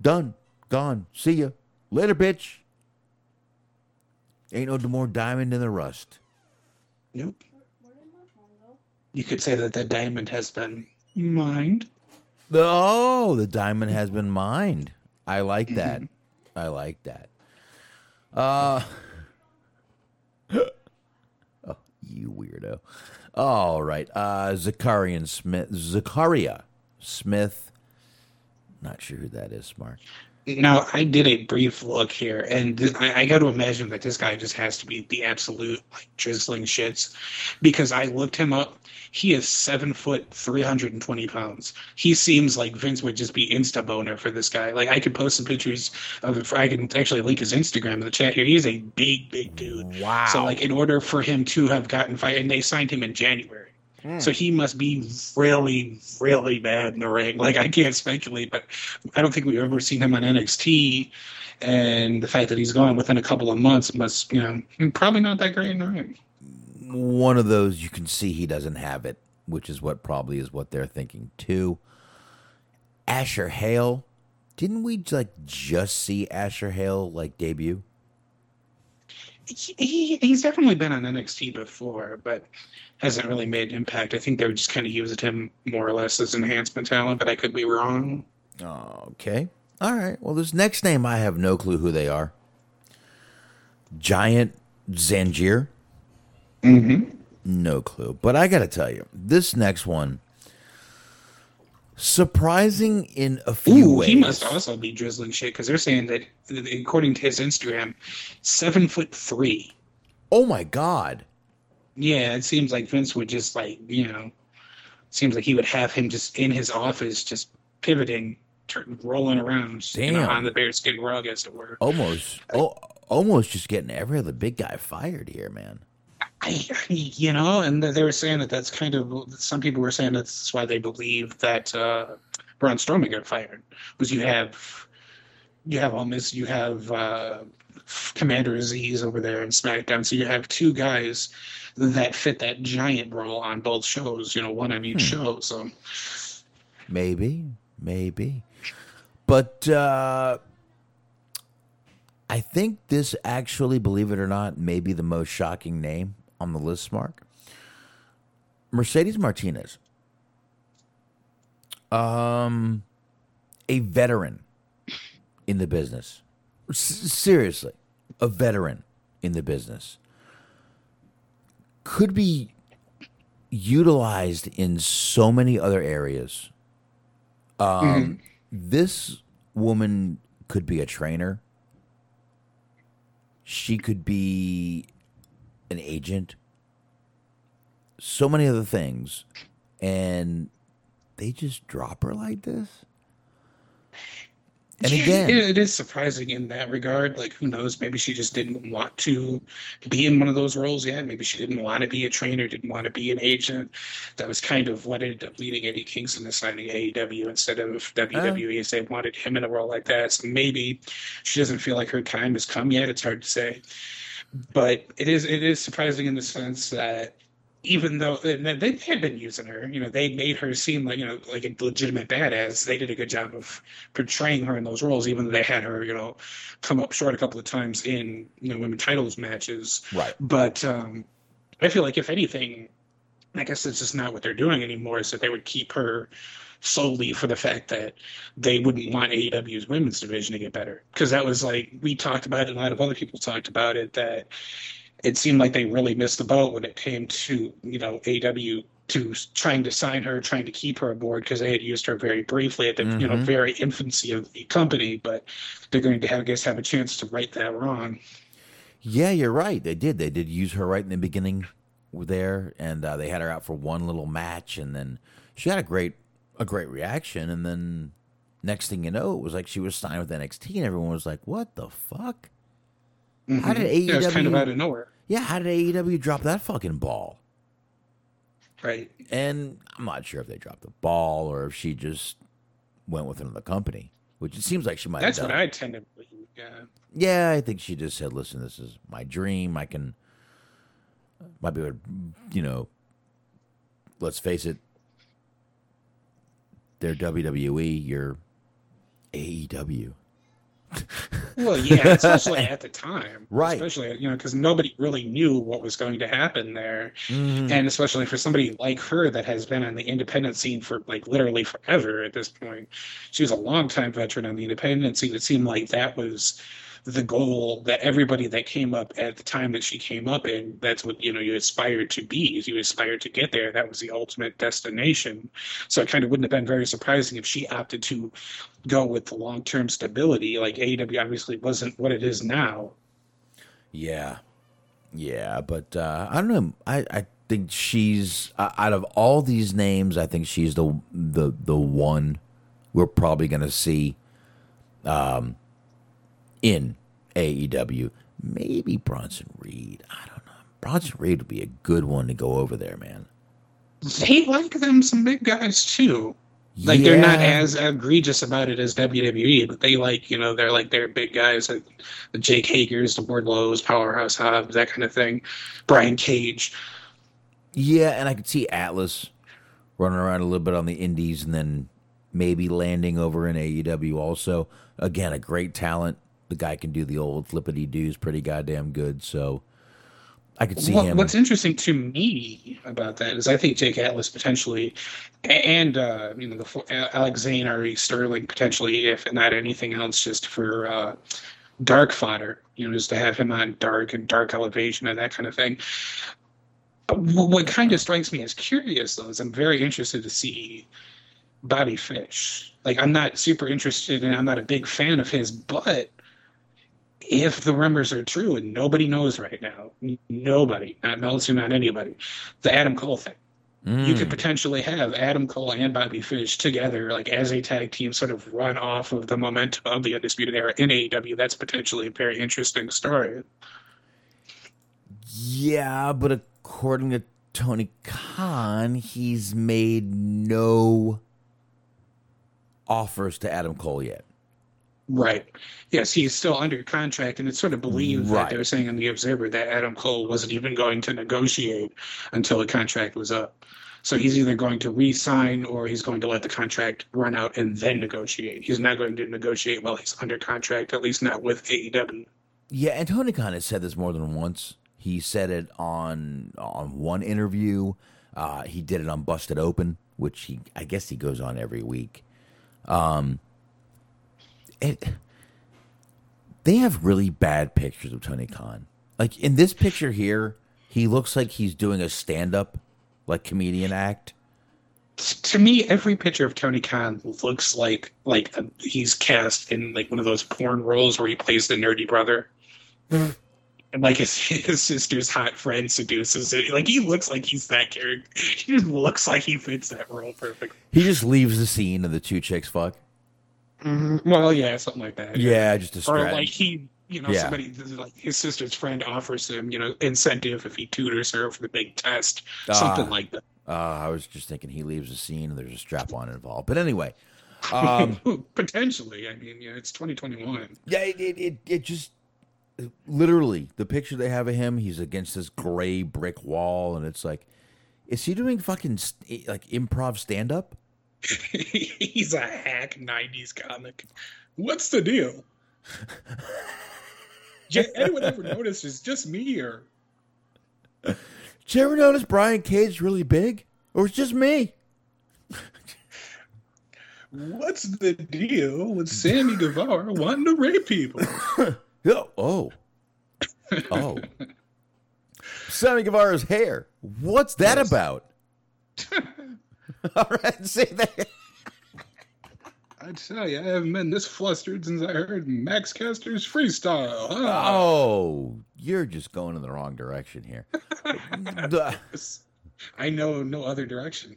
Done. Gone. See ya. Later, bitch. Ain't no more diamond in the rust. Nope. You could say that the diamond has been mined. Oh, the diamond has been mined. I like that. I like that. Uh Oh, you weirdo. All right. Uh Zakarian Smith Zechariah Smith. Not sure who that is, Mark. Now, I did a brief look here, and th- I, I got to imagine that this guy just has to be the absolute like drizzling shits, because I looked him up. He is seven foot, three hundred and twenty pounds. He seems like Vince would just be insta boner for this guy. Like I could post some pictures of it. I can actually link his Instagram in the chat here. He's a big, big dude. Wow. So like, in order for him to have gotten fired, and they signed him in January. So he must be really, really bad in the ring. Like I can't speculate, but I don't think we've ever seen him on NXT. And the fact that he's gone within a couple of months must, you know, probably not that great in the ring. One of those you can see he doesn't have it, which is what probably is what they're thinking too. Asher Hale, didn't we like just see Asher Hale like debut? He, he, he's definitely been on NXT before, but hasn't really made an impact. I think they were just kind of using him more or less as enhancement talent, but I could be wrong. Okay. All right. Well, this next name, I have no clue who they are. Giant Zanjeer. Mm-hmm. No clue. But I got to tell you, this next one, surprising in a few Ooh, ways. he must also be drizzling shit because they're saying that, according to his Instagram, seven foot three. Oh my God. Yeah, it seems like Vince would just like you know, seems like he would have him just in his office, just pivoting, turn, rolling around, you know, on the bearskin rug, as it were. Almost, oh, almost just getting every other big guy fired here, man. I, you know, and they were saying that that's kind of some people were saying that's why they believe that uh, Braun Strowman got fired was you have you have almost you have uh, Commander Azeez over there in SmackDown, so you have two guys that fit that giant role on both shows. You know, one on each show. So Maybe, maybe. But uh I think this actually, believe it or not, may be the most shocking name on the list, Mark. Mercedes Martinez. Um a veteran in the business. S- seriously, a veteran in the business. Could be utilized in so many other areas. Um, This woman could be a trainer. She could be an agent. So many other things. And they just drop her like this? And again, it- it is surprising in that regard. Like, who knows? Maybe she just didn't want to be in one of those roles yet. Maybe she didn't want to be a trainer, didn't want to be an agent. That was kind of what ended up leading Eddie Kingston to signing AEW instead of WWE, as oh. they wanted him in a role like that. So maybe she doesn't feel like her time has come yet. It's hard to say, but it is it is surprising in the sense that even though and they had been using her, you know, they made her seem like you know like a legitimate badass. They did a good job of portraying her in those roles, even though they had her, you know, come up short a couple of times in you know women titles matches. Right. But um, I feel like if anything, I guess it's just not what they're doing anymore. Is that they would keep her solely for the fact that they wouldn't want AEW's women's division to get better because that was like we talked about it. and A lot of other people talked about it that it seemed like they really missed the boat when it came to you know AEW to trying to sign her, trying to keep her aboard because they had used her very briefly at the you know Mhm. very infancy of the company, but they're going to have I guess have a chance to right that wrong. Yeah, you're right. They did. They did use her right in the beginning there, and uh, they had her out for one little match, and then she had a great a great reaction, and then next thing you know, it was like she was signed with NXT, and everyone was like, "What the fuck? How did Mhm. Yeah, it was kind of AEW out of nowhere, Yeah, how did AEW drop that fucking ball?" right? And I'm not sure if they dropped the ball or if she just went with another company, which it seems like she might. Have. That's what. I tend to believe. Yeah. Yeah, I think she just said, "Listen, this is my dream. I can, might be able, to, you know, let's face it, they're WWE, you're E AEW." Well, yeah, especially at the time, Right. Especially you know because nobody really knew what was going to happen there, Mhm. and especially for somebody like her that has been on the independent scene for like literally forever at this point. She was a long time veteran on the independent scene. It seemed like that was the goal that everybody that came up at the time that she came up in. That's what you know you aspired to be. Is you aspired to get there. That was the ultimate destination. So it kind of wouldn't have been very surprising if she opted to go with the long term stability. Like AEW obviously wasn't what it is now. Yeah, yeah, but uh, I don't know. I, I think she's uh, out of all these names, I think she's the the the one we're probably going to see um, in AEW. Maybe Bronson Reed. I don't know. Bronson Reed would be a good one to go over there, man. they like them some big guys too. Like they're not as egregious about it as WWE, but they like you know they're like they're big guys like the Jake Hager's, the Wardlows, Powerhouse Hobbs, that kind of thing. Brian Cage. Yeah, and I could see Atlas running around a little bit on the indies and then maybe landing over in AEW also. Again, a great talent. The guy can do the old flippity doos pretty goddamn good. So I could see What- him. What's interesting to me about that is I think Jake Atlas potentially, and uh, you know the Alex Zayne, Ari Sterling potentially, if not anything else, just for uh, dark fodder. You know, just to have him on dark and dark elevation and that kind of thing. What kind of strikes me as curious though is I'm very interested to see Bobby Fish. Like I'm not super interested and I'm not a big fan of his, but if the rumors are true and nobody knows right now, nobody, not Meltzer, not anybody, the Adam Cole thing. You Mm. could potentially have Adam Cole and Bobby Fish together, like as a tag team, sort of run off of the momentum of the Undisputed Era in AEW. That's potentially a very interesting story. Yeah, but according to Tony Khan, he's made no offers to Adam Cole yet. Right. Yes, he's still under contract, and it's sort of believed Right. that they were saying in the Observer that Adam Cole wasn't even going to negotiate until the contract was up. So he's either going to re-sign or he's going to let the contract run out and then negotiate. He's not going to negotiate while he's under contract, at least not with AEW. Yeah, and Tony Khan has said this more than once. He said it on on one interview. Uh, he did it on Busted Open, which he I guess he goes on every week. Um, it they have really bad pictures of Tony Khan. Like in this picture here, he looks like he's doing a stand up, like comedian act. To me, every picture of Tony Khan looks like like uh he's cast in like one of those porn roles where he plays the nerdy brother. And like his, his sister's hot friend seduces it. Like he looks like he's that character. He just looks like he fits that role perfectly. He just leaves the scene and the two chicks fuck. Well, yeah, something like that. Yeah, just a or like he, you know, Yeah. somebody like his sister's friend offers him, you know, incentive if he tutors her for the big test, Ah. something like that. Uh, I was just thinking he leaves the scene and there's a strap on involved. But anyway, um, Potentially, I mean, yeah, it's 2021. yeah, it, it, it, it just literally the picture they have of him, he's against this gray brick wall, and it's like, is he doing fucking like improv stand up? He's a hack 90s comic. What's the deal? Did anyone ever notice it's just me or Did you ever notice Brian Cage really big, or it's just me? what's the deal with Sammy Guevara wanting to rape people? Oh, oh, oh. Sammy Guevara's hair. What's that Yes. about? All right, say that. I tell you, I haven't been this flustered since I heard Max Caster's freestyle. huh? Oh, you're just going in the wrong direction here. The- I know no other direction.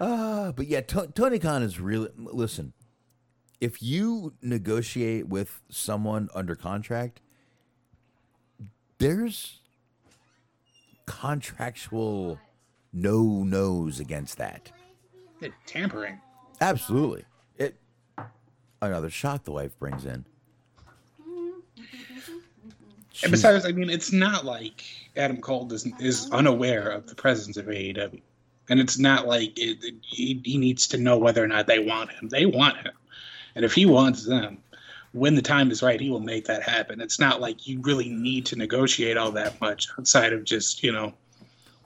Ah, but yeah, To- Tony Khan is really. Listen, if you negotiate with someone under contract, there's contractual no nos against that. Yeah, tampering. Absolutely. It. Another shot the wife brings in. And besides, I mean, it's not like Adam Cole doesn't is unaware of the presence of AEW, and it's not like it, it- he, he needs to know whether or not they want him. They want him, and if he wants them, when the time is right, he will make that happen. It's not like you really need to negotiate all that much outside of just you know,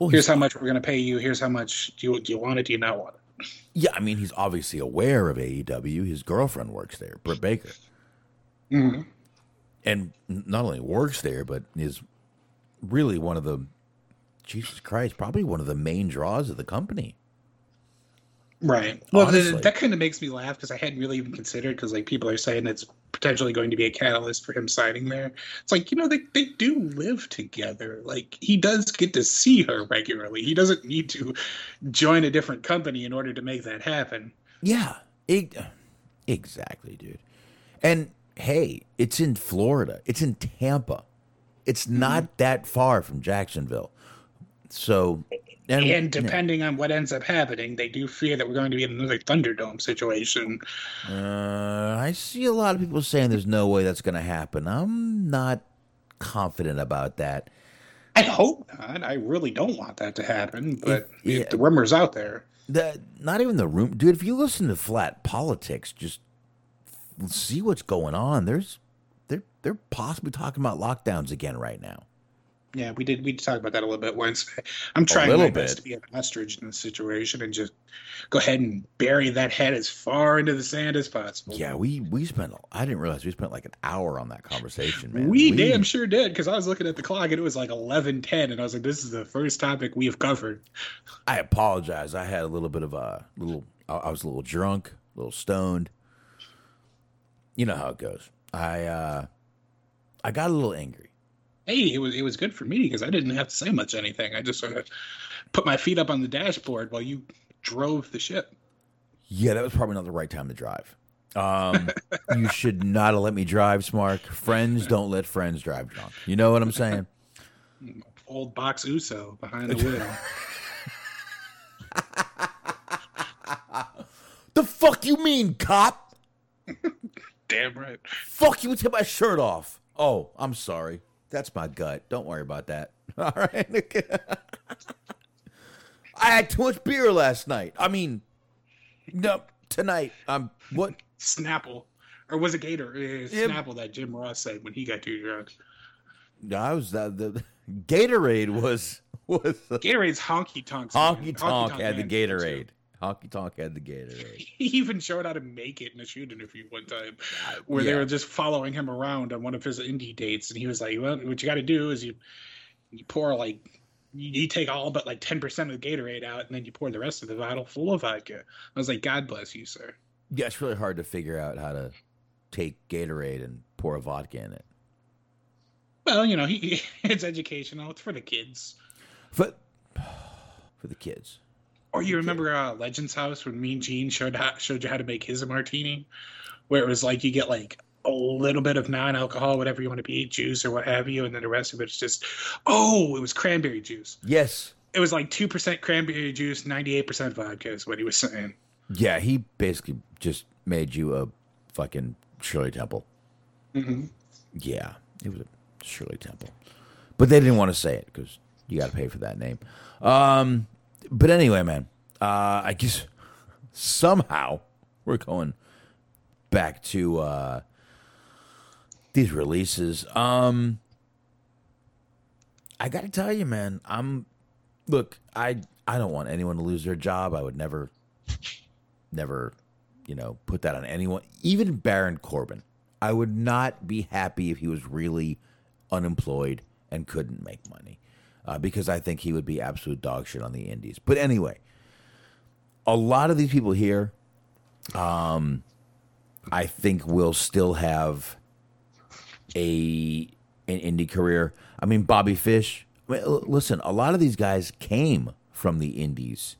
here's how much we're going to pay you. Here's how much do you do you want it? Do you not want it? Yeah, I mean, he's obviously aware of AEW. His girlfriend works there, Britt Baker. Mm-hmm. and not only works there, but is really one of the Jesus Christ, probably one of the main draws of the company. Right. Well, that kind of makes me laugh because I hadn't really even considered because like people are saying it's potentially going to be a catalyst for him signing there. It's like you know they they do live together. Like he does get to see her regularly. He doesn't need to join a different company in order to make that happen. Yeah, e- exactly, dude. And hey, it's in Florida. It's in Tampa. It's not mm-hmm. that far from Jacksonville. So, And, And depending on what ends up happening, they do fear that we're going to be in another Thunderdome situation. Uh, I see a lot of people saying there's no way that's going to happen. I'm not confident about that. I hope not. I really don't want that to happen, but yeah. if the rumor's out there. The not even the room, dude. If you listen to flat politics, just see what's going on. There's they're they're possibly talking about lockdowns again right now. Yeah, we did. We talked about that a little bit Wednesday. I'm trying my best bit. to be an ostrich in this situation and just go ahead and bury that head as far into the sand as possible. Yeah, we we spent. I didn't realize we spent like an hour on that conversation, man. we, damn sure did because I was looking at the clock and it was like eleven ten, and I was like, "This is the first topic we have covered." I apologize. I had a little bit of a little. I I was a little drunk, a little stoned. You know how it goes. I uh I got a little angry. Hey, it was it was good for me because I didn't have to say much anything. I just sort of put my feet up on the dashboard while you drove the ship. Yeah, that was probably not the right time to drive. Um, you should not have let me drive, Smark. Friends don't let friends drive drunk. You know what I'm saying? Old box Uso behind the wheel. The fuck you mean, cop? Damn right. Fuck you, take my shirt off. Oh, I'm sorry. That's my gut. Don't worry about that. All right. I had too much beer last night. I mean, no, tonight. I'm what? Snapple. Or was it Gator? Uh, Yeah. Snapple that Jim Ross said when he got too drunk. No, I was uh, the Gatorade was was Gatorade's honky tonk. honky tonk had the. Gatorade. Honky tonk had the Gatorade. He even showed how to make it in a shoot interview one time, uh, where they were just following him around on one of his indie dates, and he was like, "Well, what you got to do is you you pour like you, you take all but like ten percent of the Gatorade out, and then you pour the rest of the bottle full of vodka." I was like, "God bless you, sir." Yeah, it's really hard to figure out how to take Gatorade and pour a vodka in it. Well, you know, he, it's educational. It's for the kids. For for the kids. Or you remember uh, Legends House when Mean Gene showed how, showed you how to make his martini, where it was like you get like a little bit of non-alcohol, whatever you want to be, juice or what have you, and then the rest of it's just, oh, it was cranberry juice. Yes. It was like two percent cranberry juice, ninety-eight percent vodka, is what he was saying. Yeah, he basically just made you a fucking Shirley Temple. Mhm. Yeah, it was a Shirley Temple, but they didn't want to say it because you got to pay for that name. Um, but anyway, man, uh, I guess somehow we're going back to uh, these releases. Um, I got to tell you, man, I'm look. I I don't want anyone to lose their job. I would never, never, you know, put that on anyone. Even Baron Corbin, I would not be happy if he was really unemployed and couldn't make money, uh, because I think he would be absolute dog shit on the Indies. But anyway, a lot of these people here, um, I think will still have a an indie career. I mean, Bobby Fish. I mean, l- listen, a lot of these guys came from the indies,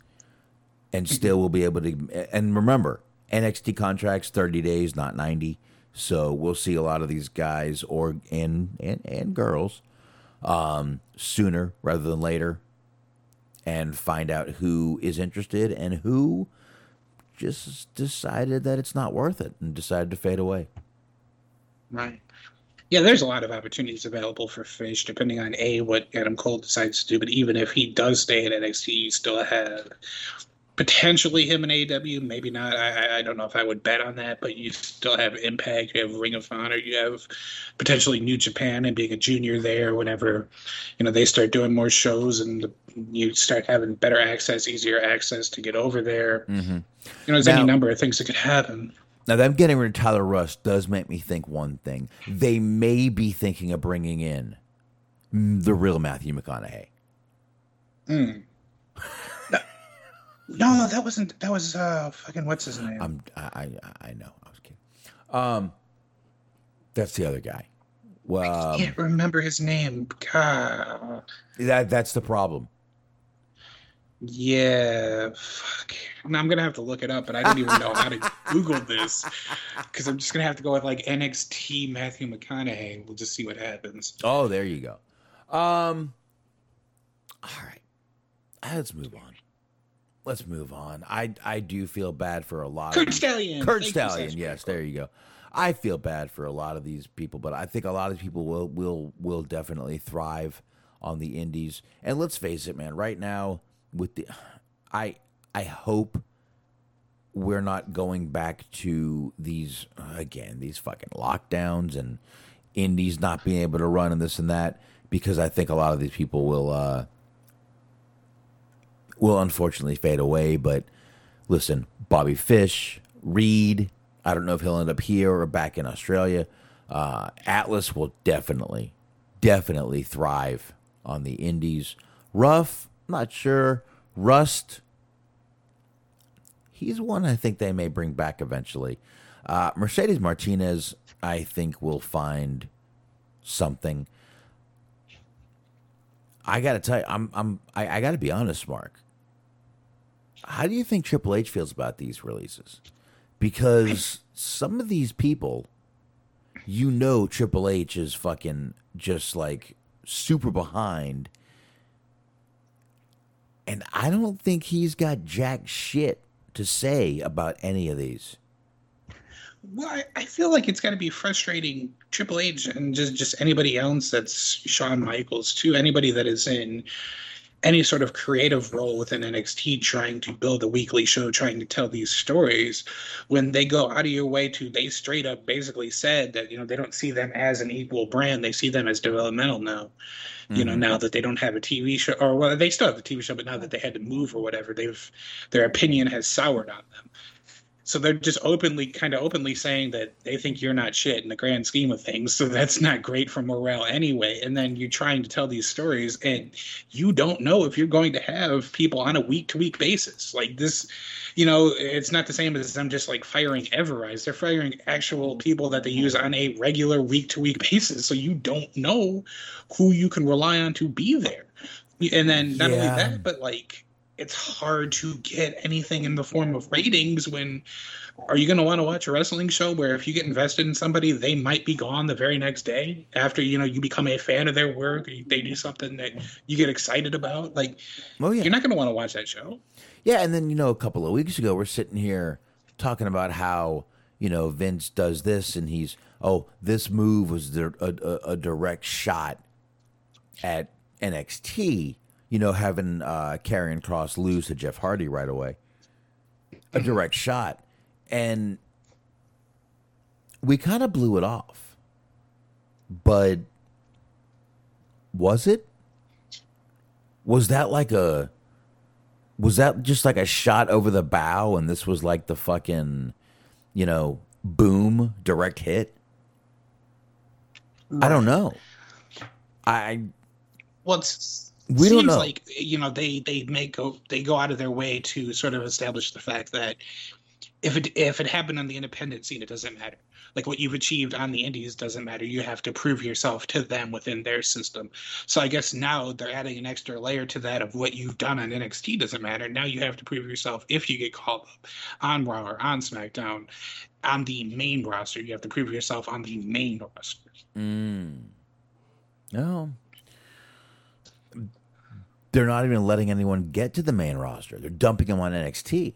and still will be able to. And remember, NXT contracts thirty days, not ninety. So we'll see a lot of these guys or and and, and girls um, sooner rather than later, and find out who is interested and who just decided that it's not worth it and decided to fade away. Right. Yeah, there's a lot of opportunities available for Fish, depending on a what Adam Cole decides to do. But even if he does stay in NXT, you still have potentially him in AEW. Maybe not. I, I- don't know if I would bet on that. But you still have Impact. You have Ring of Honor. You have potentially New Japan and being a junior there. Whenever you know they start doing more shows and you start having better access, easier access to get over there. Mm-hmm. You know, there's any number of things that could happen. Now, them getting rid of Tyler Rust does make me think one thing. They may be thinking of bringing in mm, the real Matthew McConaughey. Hmm. No, no, that wasn't. That was uh, fucking what's his name? I'm, I, I, I know. I was kidding. Um, that's the other guy. Well, I can't remember his name. God. that that's the problem. Yeah, fuck. Now I'm gonna have to look it up, but I don't even know how to Google this because I'm just gonna have to go with like NXT Matthew McConaughey. We'll just see what happens. Oh, there you go. Um, all right. let's move on. Let's move on. I I do feel bad for a lot of Curt of Stallion. Curt Thank Stallion. Yes, there you go. I feel bad for a lot of these people, but I think a lot of people will will will definitely thrive on the indies. And let's face it, man. Right now, with the, I I hope we're not going back to these again these fucking lockdowns and indies not being able to run and this and that because I think a lot of these people will uh will unfortunately fade away. But listen, Bobby Fish, Reed, I don't know if he'll end up here or back in Australia. Uh, Atlas will definitely, definitely thrive on the Indies. Ruff, not sure. Rust, he's one I think they may bring back eventually. Uh, Mercedes Martinez, I think, will find something. I got to tell you, I'm, I'm, I, I got to be honest, Mark. How do you think Triple H feels about these releases? Because some of these people, you know, Triple H is fucking just like super behind. And I don't think he's got jack shit to say about any of these. Well, I, feel like it's got to be frustrating Triple H and just just anybody else that's Shawn Michaels too. Anybody that is in any sort of creative role within NXT, trying to build a weekly show, trying to tell these stories, when they go out of your way to, they straight up basically said that you know they don't see them as an equal brand, they see them as developmental now. You know, mm-hmm. now that they don't have a TV show, or well, they still have a TV show, but now that they had to move or whatever, they've their opinion has soured on them. So they're just openly, kind of openly saying that they think you're not shit in the grand scheme of things. So that's not great for morale anyway. And then you're trying to tell these stories, and you don't know if you're going to have people on a week to week basis. Like this, you know, it's not the same as them just like firing Ever-Rise. They're firing actual people that they use on a regular week to week basis. So you don't know who you can rely on to be there. And then not only that, but like it's hard to get anything in the form of ratings when are you going to want to watch a wrestling show where if you get invested in somebody they might be gone the very next day after you know you become a fan of their work or they do something that you get excited about? Like Oh yeah, you're not going to want to watch that show. Yeah, and then you know, a couple of weeks ago, we're sitting here talking about how you know Vince does this, and he's oh, this move was a, a, a direct shot at NXT. You know, having uh, Karrion Cross lose to Jeff Hardy right away, a direct shot, and we kind of blew it off. But was it? Was that like a? was that just like a shot over the bow and this was like the fucking you know boom direct hit i don't know i it's We seems don't know. like you know they they make go they go out of their way to sort of establish the fact that if it if it happened on the independent scene it doesn't matter. Like what you've achieved on the indies doesn't matter. You have to prove yourself to them within their system. So i guess now they're adding an extra layer to that of what you've done on nxt doesn't matter. Now you have to prove yourself if you get called up on raw or on smackdown on the main roster. You have to prove yourself on the main roster. Mm, no they're not even letting anyone get to the main roster they're dumping them on nxt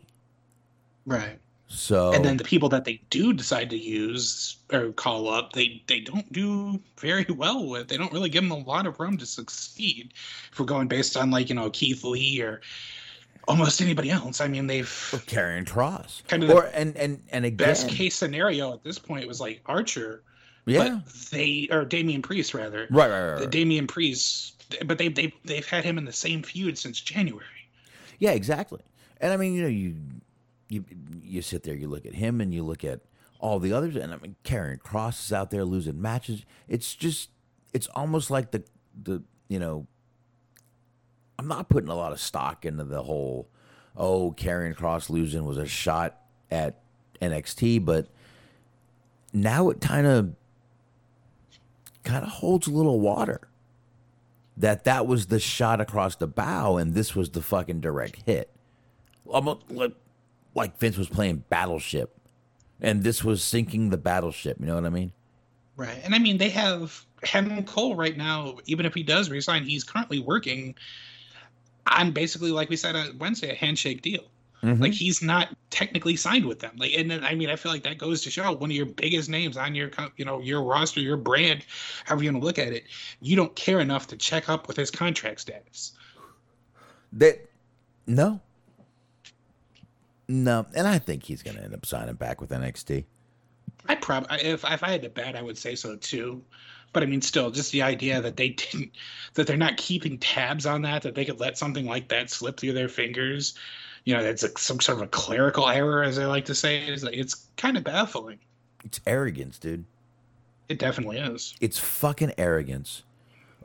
right so and then the people that they do decide to use or call up, they they don't do very well with. They don't really give them a lot of room to succeed. If we're going based on like you know Keith Lee or almost anybody else, I mean they've Karrion Cross kind of or and and and again best case scenario at this point was like Archer. yeah but they or Damian Priest rather. right right right, The right. Damian Priest, but they they they've had him in the same feud since January. Yeah, exactly. And I mean, you know, you you you sit there, you look at him, and you look at all the others, and I mean, Karrion Cross is out there losing matches. It's just, it's almost like the the you know, I'm not putting a lot of stock into the whole, oh, Karrion Cross losing was a shot at NXT, but now it kind of kind of holds a little water that that was the shot across the bow and this was the fucking direct hit. Almost like, Vince was playing Battleship and this was sinking the battleship. You know what I mean? Right. And I mean, they have Henry Cole right now, even if he does resign, he's currently working on basically like we said on Wednesday, a handshake deal. Mhm. Like he's not technically signed with them. Like, and then I mean, I feel like that goes to show one of your biggest names on your, you know, your roster, your brand, however you want to look at it. You don't care enough to check up with his contract status. That no, no, and I think he's going to end up signing back with NXT. I probably, if if I had to bet, I would say so too. But I mean, still, just the idea that they didn't, that they're not keeping tabs on that, that they could let something like that slip through their fingers. You know, that's like some sort of a clerical error, as I like to say. Is like, it's kind of baffling. It's arrogance, dude. It definitely is. It's fucking arrogance.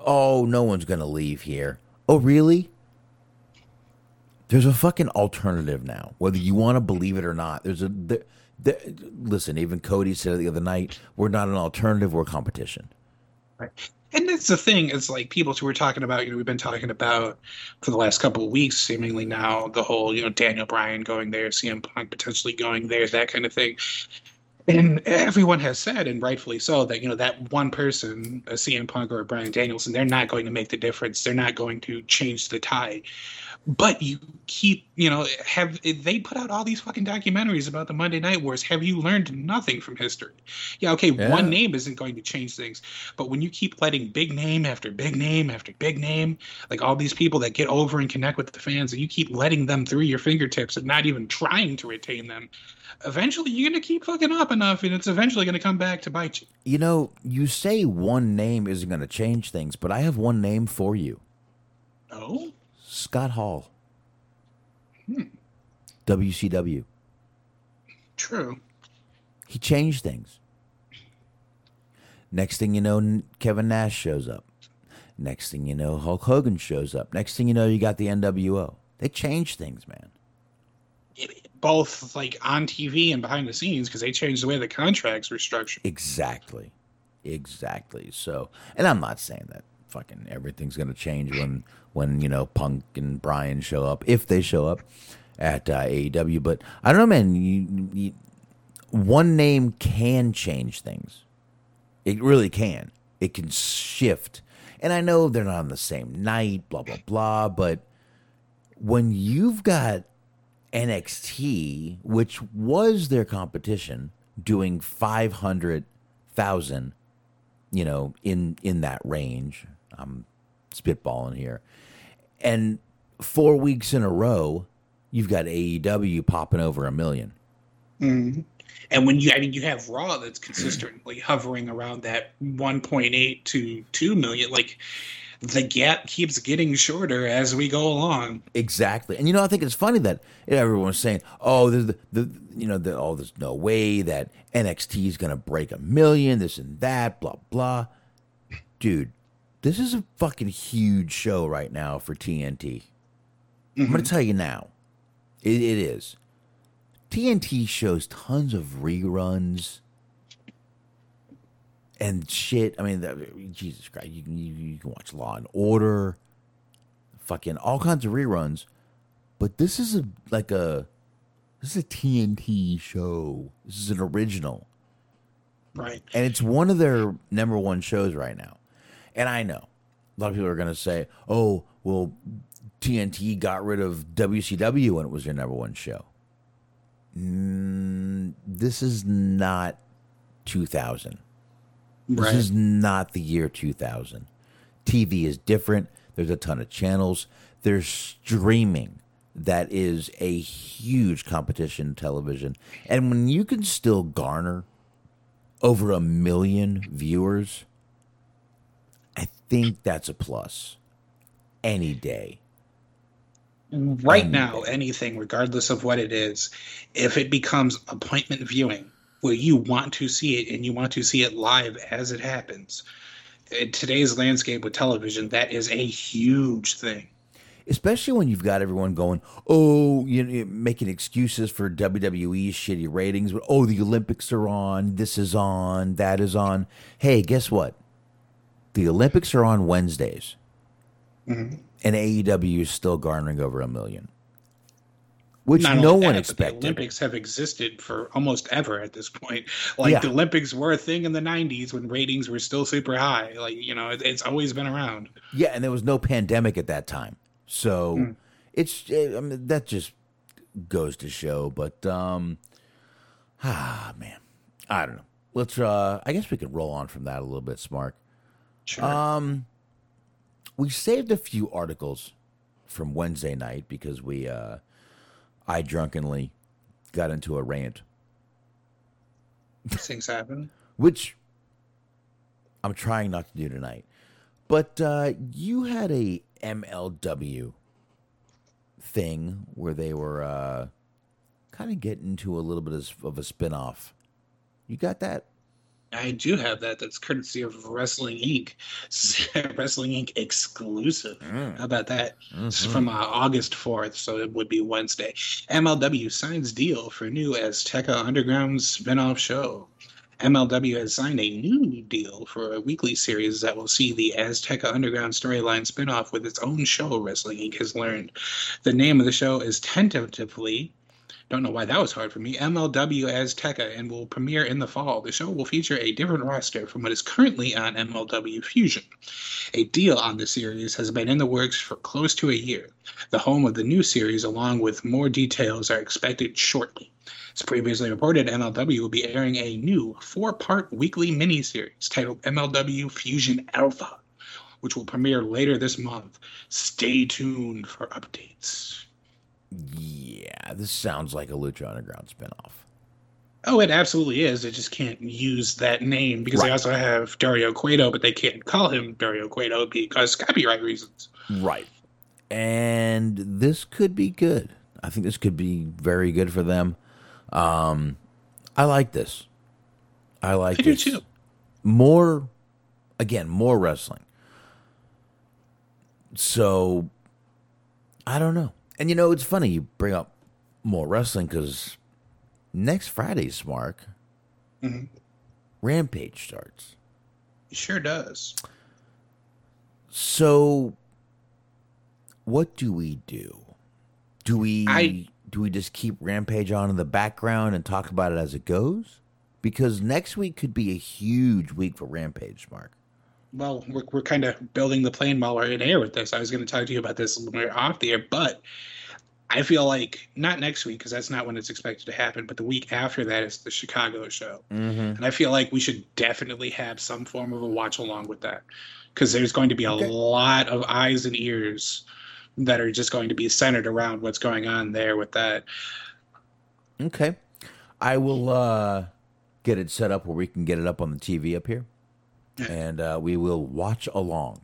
Oh, no one's going to leave here. Oh, really? There's a fucking alternative now, whether you want to believe it or not. There's a. There, there, listen, even Cody said it the other night we're not an alternative, we're competition. And that's the thing. It's like people who were talking about, you know, we've been talking about for the last couple of weeks, seemingly now the whole, you know, Daniel Bryan going there, CM Punk potentially going there, that kind of thing. And everyone has said, and rightfully so, that you know that one person, a CM Punk or a Bryan Danielson, they're not going to make the difference. They're not going to change the tide. But you keep, you know, have they put out all these fucking documentaries about the Monday Night Wars? Have you learned nothing from history? Yeah, okay, Yeah. one name isn't going to change things, but when you keep letting big name after big name after big name, like all these people that get over and connect with the fans, and you keep letting them through your fingertips and not even trying to retain them, eventually you're gonna keep fucking up enough, and it's eventually gonna come back to bite you. You know, you say one name isn't going to change things, but I have one name for you Oh, Scott Hall. Hmm. WCW. true. He changed things. Next thing you know, Kevin Nash shows up. Next thing you know, Hulk Hogan shows up. Next thing you know, you got the NWO. They changed things, man. Both like on TV and behind the scenes because they changed the way the contracts were structured. Exactly. Exactly. So, and I'm not saying that fucking everything's to change when, when, you know, Punk and Bryan show up, if they show up at uh, AEW. But I don't know, man. You, you, one name can change things. It really can. It can shift. And I know they're not on the same night, blah, blah, blah. But when you've got NXT, which was their competition, doing 500,000, you know, in, in that range, I'm spitballing here. And four weeks in a row, you've got AEW popping over a million. Mm-hmm. And when you, I mean, you have Raw that's consistently hovering around that 1.8 to 2 million. Like the gap keeps getting shorter as we go along. Exactly, and you know I think it's funny that everyone's saying, "Oh, the, the you know the, oh there's no way that NXT is gonna break a million, this and that, blah blah." Dude, this is a fucking huge show right now for TNT. I'm gonna mm-hmm. tell you now, it, it is. TNT shows tons of reruns and shit. I mean, that, Jesus Christ, you can you, you can watch Law and Order, fucking all kinds of reruns. But this is a like a this is a TNT show. This is an original, Right. and it's one of their number one shows right now. And I know a lot of people are going to say, "Oh, well, TNT got rid of WCW when it was your number one show." Mm, this is not 2000. This is not the year 2000. TV is different. There's a ton of channels. There's streaming that is a huge competition in television. And when you can still garner over a million viewers, I think that's a plus any day. right Um, now anything regardless of what it is if it becomes appointment viewing where you want to see it and you want to see it live as it happens in today's landscape with television that is a huge thing especially when you've got everyone going, oh, you know, making excuses for WWE's shitty ratings. But oh, the Olympics are on. This is on. That is on. Hey, guess what? The Olympics are on Wednesdays, and AEW is still garnering over a million, which Not no one that, expected. the olympics have existed for almost ever at this point like Yeah. the olympics were a thing in the 90s when ratings were still super high like you know it, it's always been around Yeah, and there was no pandemic at that time. So Mm. it's I mean that just goes to show. But um, ah man, I don't know. Let's uh, I guess we could roll on from that a little bit, Smark. Sure. Um, we saved a few articles from Wednesday night because we, uh, I drunkenly got into a rant, things happen. which I'm trying not to do tonight. But uh, you had a MLW thing where they were uh, kind of getting into a little bit of, of a spinoff. You got that? I do have that. That's courtesy of Wrestling Inc. Wrestling Inc. exclusive. How about that? This is from uh, August 4th, so it would be Wednesday. MLW signs deal for new Azteca Underground spinoff show. MLW has signed a new deal for a weekly series that will see the Azteca Underground storyline spinoff with its own show, Wrestling Inc. has learned. The name of the show is tentatively don't know why that was hard for me. MLW Azteca and will premiere in the fall. The show will feature a different roster from what is currently on MLW Fusion. A deal on the series has been in the works for close to a year. The home of the new series, along with more details, are expected shortly. As previously reported, MLW will be airing a new four part weekly miniseries titled MLW Fusion Alpha, which will premiere later this month. Stay tuned for updates. Yeah, this sounds like a Lucha Underground spinoff. Oh, it absolutely is. They just can't use that name because they also have Dario Cueto, but they can't call him Dario Cueto because copyright reasons. Right. And this could be good. I think this could be very good for them. Um, I like this. I like I do too. More, again, more wrestling. So, I don't know. And you know, it's funny you bring up more wrestling because next Friday's Mark, Mhm. Rampage starts. It sure does. So, what do we do? Do we I- do we just keep Rampage on in the background and talk about it as it goes? Because next week could be a huge week for Rampage, Mark. Well, we're, we're kind of building the plane while we're in air with this. I was going to talk to you about this when we are off the air, but I feel like not next week because that's not when it's expected to happen, but the week after that is the Chicago show. Mm-hmm. And I feel like we should definitely have some form of a watch along with that because there's going to be a Okay. lot of eyes and ears that are just going to be centered around what's going on there with that. Okay, I will uh, get it set up where we can get it up on the TV up here, and uh, we will watch along,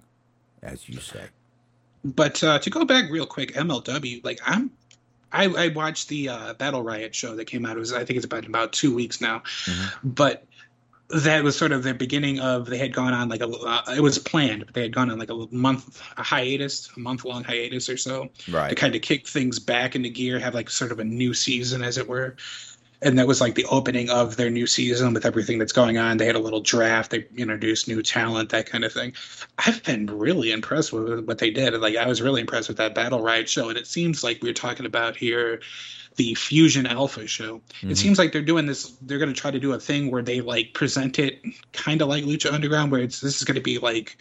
as you say. But uh, to go back real quick, MLW, like I'm, I, I watched the uh, Battle Riot show that came out. It was I think it's been about two weeks now, but that was sort of the beginning of they had gone on like a uh, it was planned, but they had gone on like a month a hiatus, a month long hiatus or so. right. to kind of kick things back into gear, have like sort of a new season, as it were. And that was like the opening of their new season with everything that's going on. They had a little draft, they introduced new talent, that kind of thing. I've been really impressed with what they did. Like I was really impressed with that Battle Riot show, and it seems like we're talking about here the Fusion Alpha show. It mm-hmm. seems like they're doing this. They're going to try to do a thing where they like present it kind of like Lucha Underground, where it's this is going to be like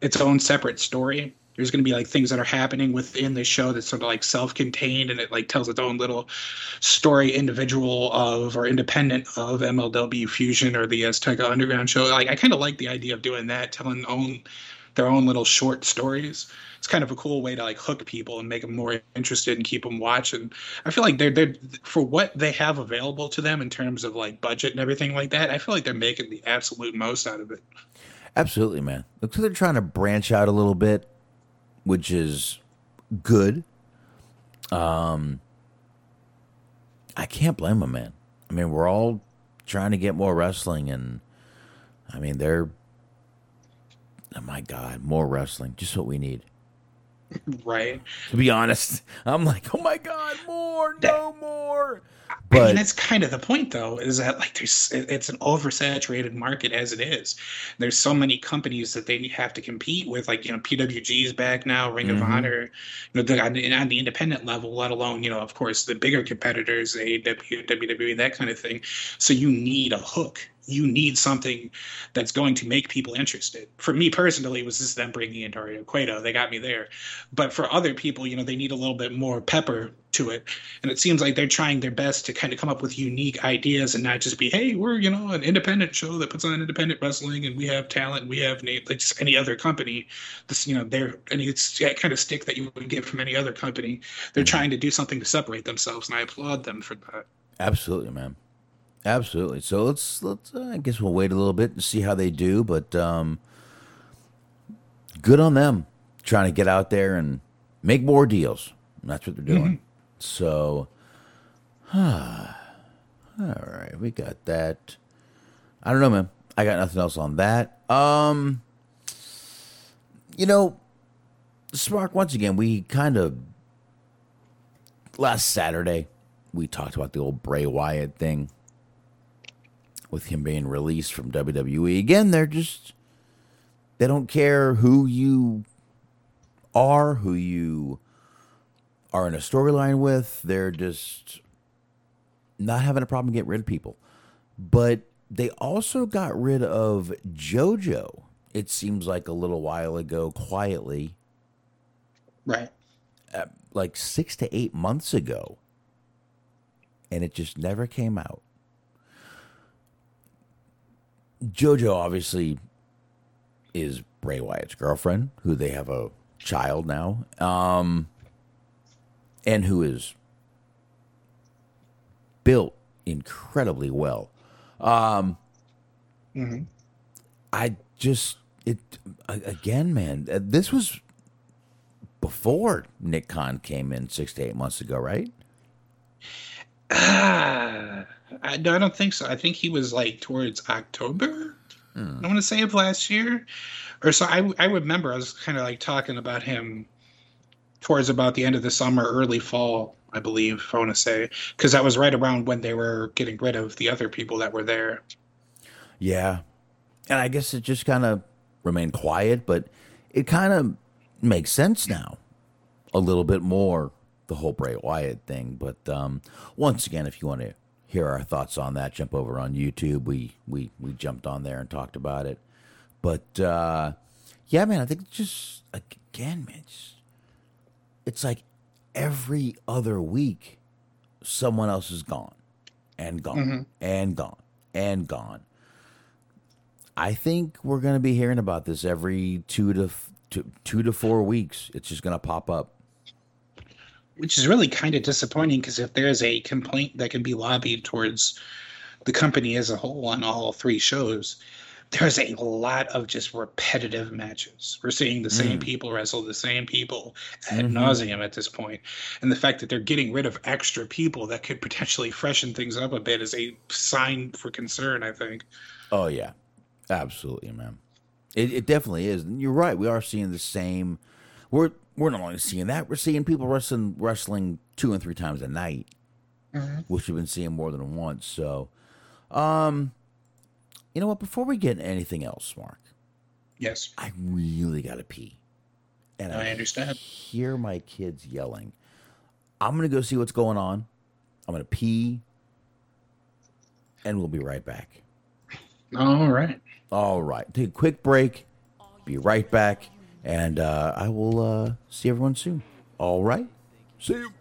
its own separate story. There's going to be like things that are happening within the show that's sort of like self-contained, and it like tells its own little story, individual of or independent of MLW Fusion or the Azteca Underground show. Like I kind of like the idea of doing that, telling own their own little short stories. It's kind of a cool way to like hook people and make them more interested and keep them watching. I feel like they're they're for what they have available to them in terms of like budget and everything like that. I feel like they're making the absolute most out of it. Absolutely, man. Looks like they're trying to branch out a little bit, which is good. Um, I can't blame them, man. I mean, we're all trying to get more wrestling, and I mean, they're. Oh my God, more wrestling. Just what we need. Right. To be honest, I'm like, oh my God, more, no more. I But mean, that's kind of the point, though, is that like there's it's an oversaturated market as it is. There's so many companies that they have to compete with, like you know, PWG's back now, Ring of mm-hmm. Honor, you know, the, on, the, on the independent level, let alone you know, of course, the bigger competitors, AEW, WWE, that kind of thing. So you need a hook. You need something that's going to make people interested. For me personally, it was just them bringing in Dario Cueto. They got me there. But for other people, you know, they need a little bit more pepper to it. And it seems like they're trying their best to kind of come up with unique ideas and not just be, hey, we're, you know, an independent show that puts on independent wrestling and we have talent, we have name, like just any other company. This, you know, they're, and it's that kind of stick that you would get from any other company. They're mm-hmm. trying to do something to separate themselves. And I applaud them for that. Absolutely, man. Absolutely. So let's let's. Uh, I guess we'll wait a little bit and see how they do. But um, good on them trying to get out there and make more deals. That's what they're doing. So, huh. all right, we got that. I don't know, man. I got nothing else on that. Um, you know, Smark. Once again, we kind of last Saturday we talked about the old Bray Wyatt thing with him being released from WWE. Again, they're just they don't care who you are, who you are in a storyline with. They're just not having a problem getting rid of people. But they also got rid of JoJo. It seems like a little while ago, quietly, Right. Uh, like six to eight months ago, and it just never came out. JoJo obviously is Bray Wyatt's girlfriend, who they have a child now, um, and who is built incredibly well. Um, I just it again, man. This was before Nick Khan came in six to eight months ago, right? Ah, I, no, I don't think so. I think he was like towards October. I want to say of last year, or so. I I remember I was kind of like talking about him towards about the end of the summer, early fall, I believe. I want to say because that was right around when they were getting rid of the other people that were there. Yeah. And I guess it just kind of remained quiet, but it kind of makes sense now a little bit more, the whole Bray Wyatt thing. But um, once again, if you want to hear our thoughts on that, jump over on YouTube. We, we, we jumped on there and talked about it. But uh, yeah, man, I think just, again, man, it's, it's like every other week, someone else is gone and gone and gone and gone. I think we're going to be hearing about this every two to, f- to two to four weeks. It's just going to pop up. Which is really kind of disappointing because if there's a complaint that can be lobbied towards the company as a whole on all three shows, there's a lot of just repetitive matches. We're seeing the same mm. people wrestle the same people ad mm-hmm. nauseum at this point. And the fact that they're getting rid of extra people that could potentially freshen things up a bit is a sign for concern, I think. Oh yeah, absolutely, man. It, it definitely is. And you're right. We are seeing the same. We're we're not only seeing that. We're seeing people wrestling wrestling two and three times a night, which we've been seeing more than once. So, um, you know what? Before we get into anything else, Mark, Yes, I really got to pee, and I understand. hear my kids yelling. I'm gonna go see what's going on. I'm gonna pee, and we'll be right back. All right. All right. Take a quick break. Be right back. And uh, I will uh, see everyone soon. All right. See you.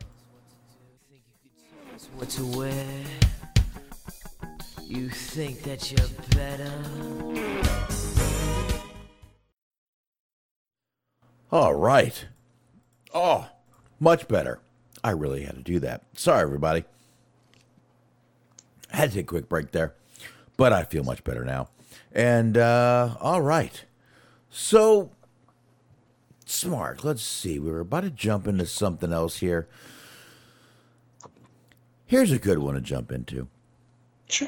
what to wear. You think that you're better? All right. Oh, much better. I really had to do that. Sorry, everybody. I had to take a quick break there, but I feel much better now. And uh, all right. So, Smark. Let's see. We were about to jump into something else here. Here's a good one to jump into. Sure.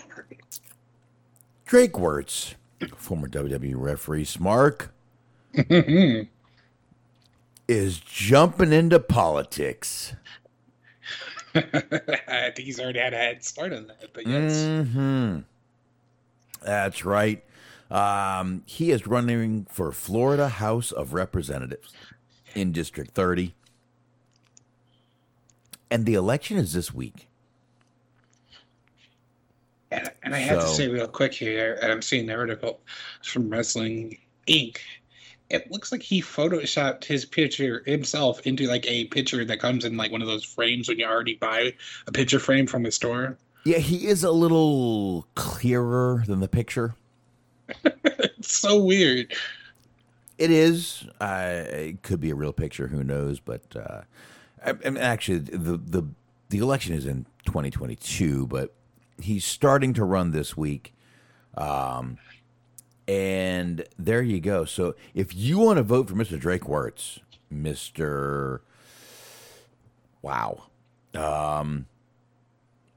Drake Wuertz, former WWE referee, Smark, is jumping into politics. I think he's already had a head start on that, but yes. hmm That's right. Um, he is running for Florida House of Representatives in District 30. And the election is this week. And, and I have to say real quick here, and I'm seeing the article from Wrestling Inc. It looks like he photoshopped his picture himself into like a picture that comes in like one of those frames when you already buy a picture frame from the store. Yeah, he is a little clearer than the picture. It's so weird. It is. Uh, it could be a real picture. Who knows? But uh, I, actually, the the the election is in 2022, but he's starting to run this week. Um, and there you go. So if you want to vote for Mr. Drake Wuertz, Mr. Wow, um,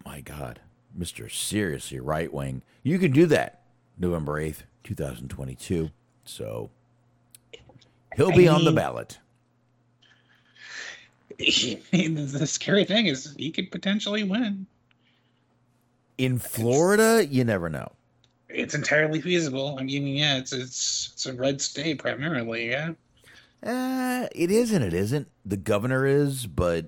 my God, Mr. Seriously Right Wing, you can do that November 8th, 2022. So he'll be on the ballot. the scary thing is he could potentially win. In Florida, you never know. It's entirely feasible. I mean, yeah, it's it's it's a red state primarily, yeah. Uh, it is and it isn't. The governor is, but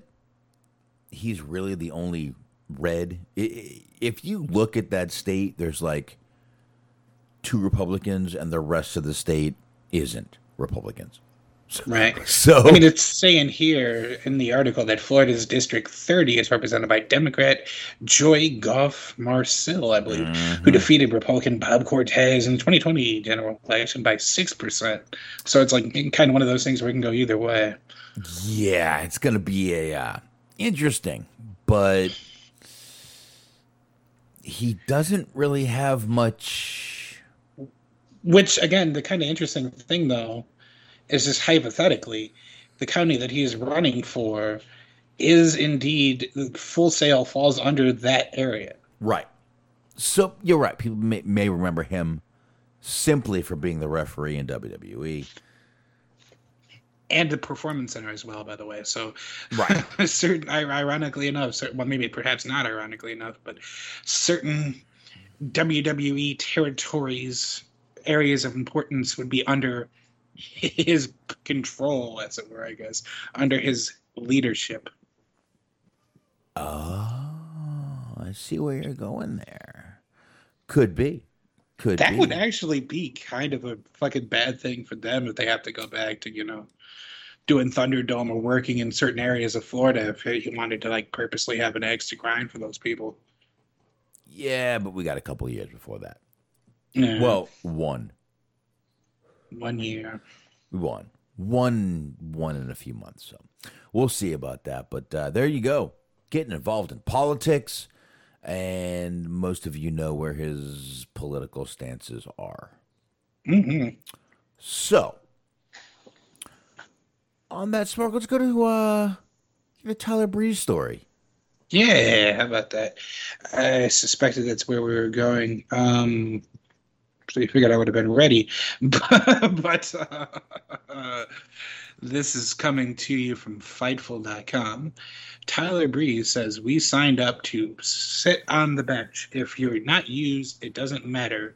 he's really the only red. I- I- If you look at that state, there's like two Republicans, and the rest of the state isn't Republicans. Right. So I mean, it's saying here in the article that Florida's District 30 is represented by Democrat Joy Goff-Marcil, I believe, Mm-hmm. who defeated Republican Bob Cortes in the 2020 general election by 6%. So it's like kind of one of those things where it can go either way. yeah, it's going to be a uh, interesting, but he doesn't really have much. Which, again, the kind of interesting thing, though, is just hypothetically, the county that he is running for is indeed Full Sail falls under that area. Right. So you're right. People may, may remember him simply for being the referee in. WWE. and the performance center as well by the way so Right. certain ironically enough certain, well maybe perhaps not ironically enough but certain wwe territories areas of importance would be under his control as it were i guess under his leadership Oh, I see where you're going there. Could be. Could that be. would actually be kind of a fucking bad thing for them if they have to go back to you know doing thunderdome or working in certain areas of florida if he wanted to like purposely have an axe to grind for those people yeah, but we got a couple years before that. Yeah. Well, one. one year. One. One one in a few months. So we'll see about that. But uh, there you go. Getting involved in politics. And most of you know where his political stances are. hmm So, on that Smark, let's go to uh, the Tyler Breeze story. Yeah, how about that? I suspected that's where we were going. Um, you figured I would have been ready, but, uh, this is coming to you from Fightful.com. Tyler Breeze says we signed up to sit on the bench. If you're not used, it doesn't matter.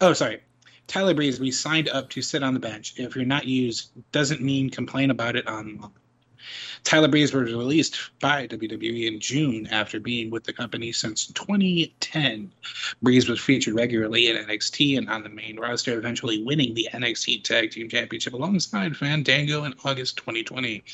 Oh, sorry. Tyler Breeze, we signed up to sit on the bench. If you're not used, doesn't mean complain about it on Tyler Breeze was released by WWE in June after being with the company since 2010. Breeze was featured regularly in NXT and on the main roster, eventually winning the NXT Tag Team Championship alongside Fandango in August 2020.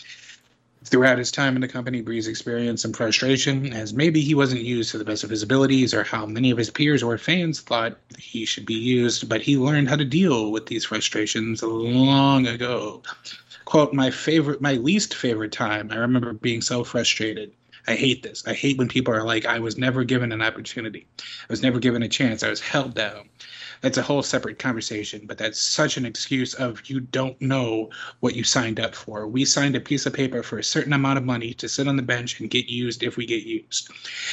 Throughout his time in the company, Breeze experienced some frustration as maybe he wasn't used to the best of his abilities or how many of his peers or fans thought he should be used, but he learned how to deal with these frustrations long ago quote my favorite my least favorite time. I remember being so frustrated. I hate this. I hate when people are like i was never given an opportunity. I was never given a chance. I was held down. That's a whole separate conversation but that's such an excuse of you don't know what you signed up for. We signed a piece of paper for a certain amount of money to sit on the bench and get used if we get used.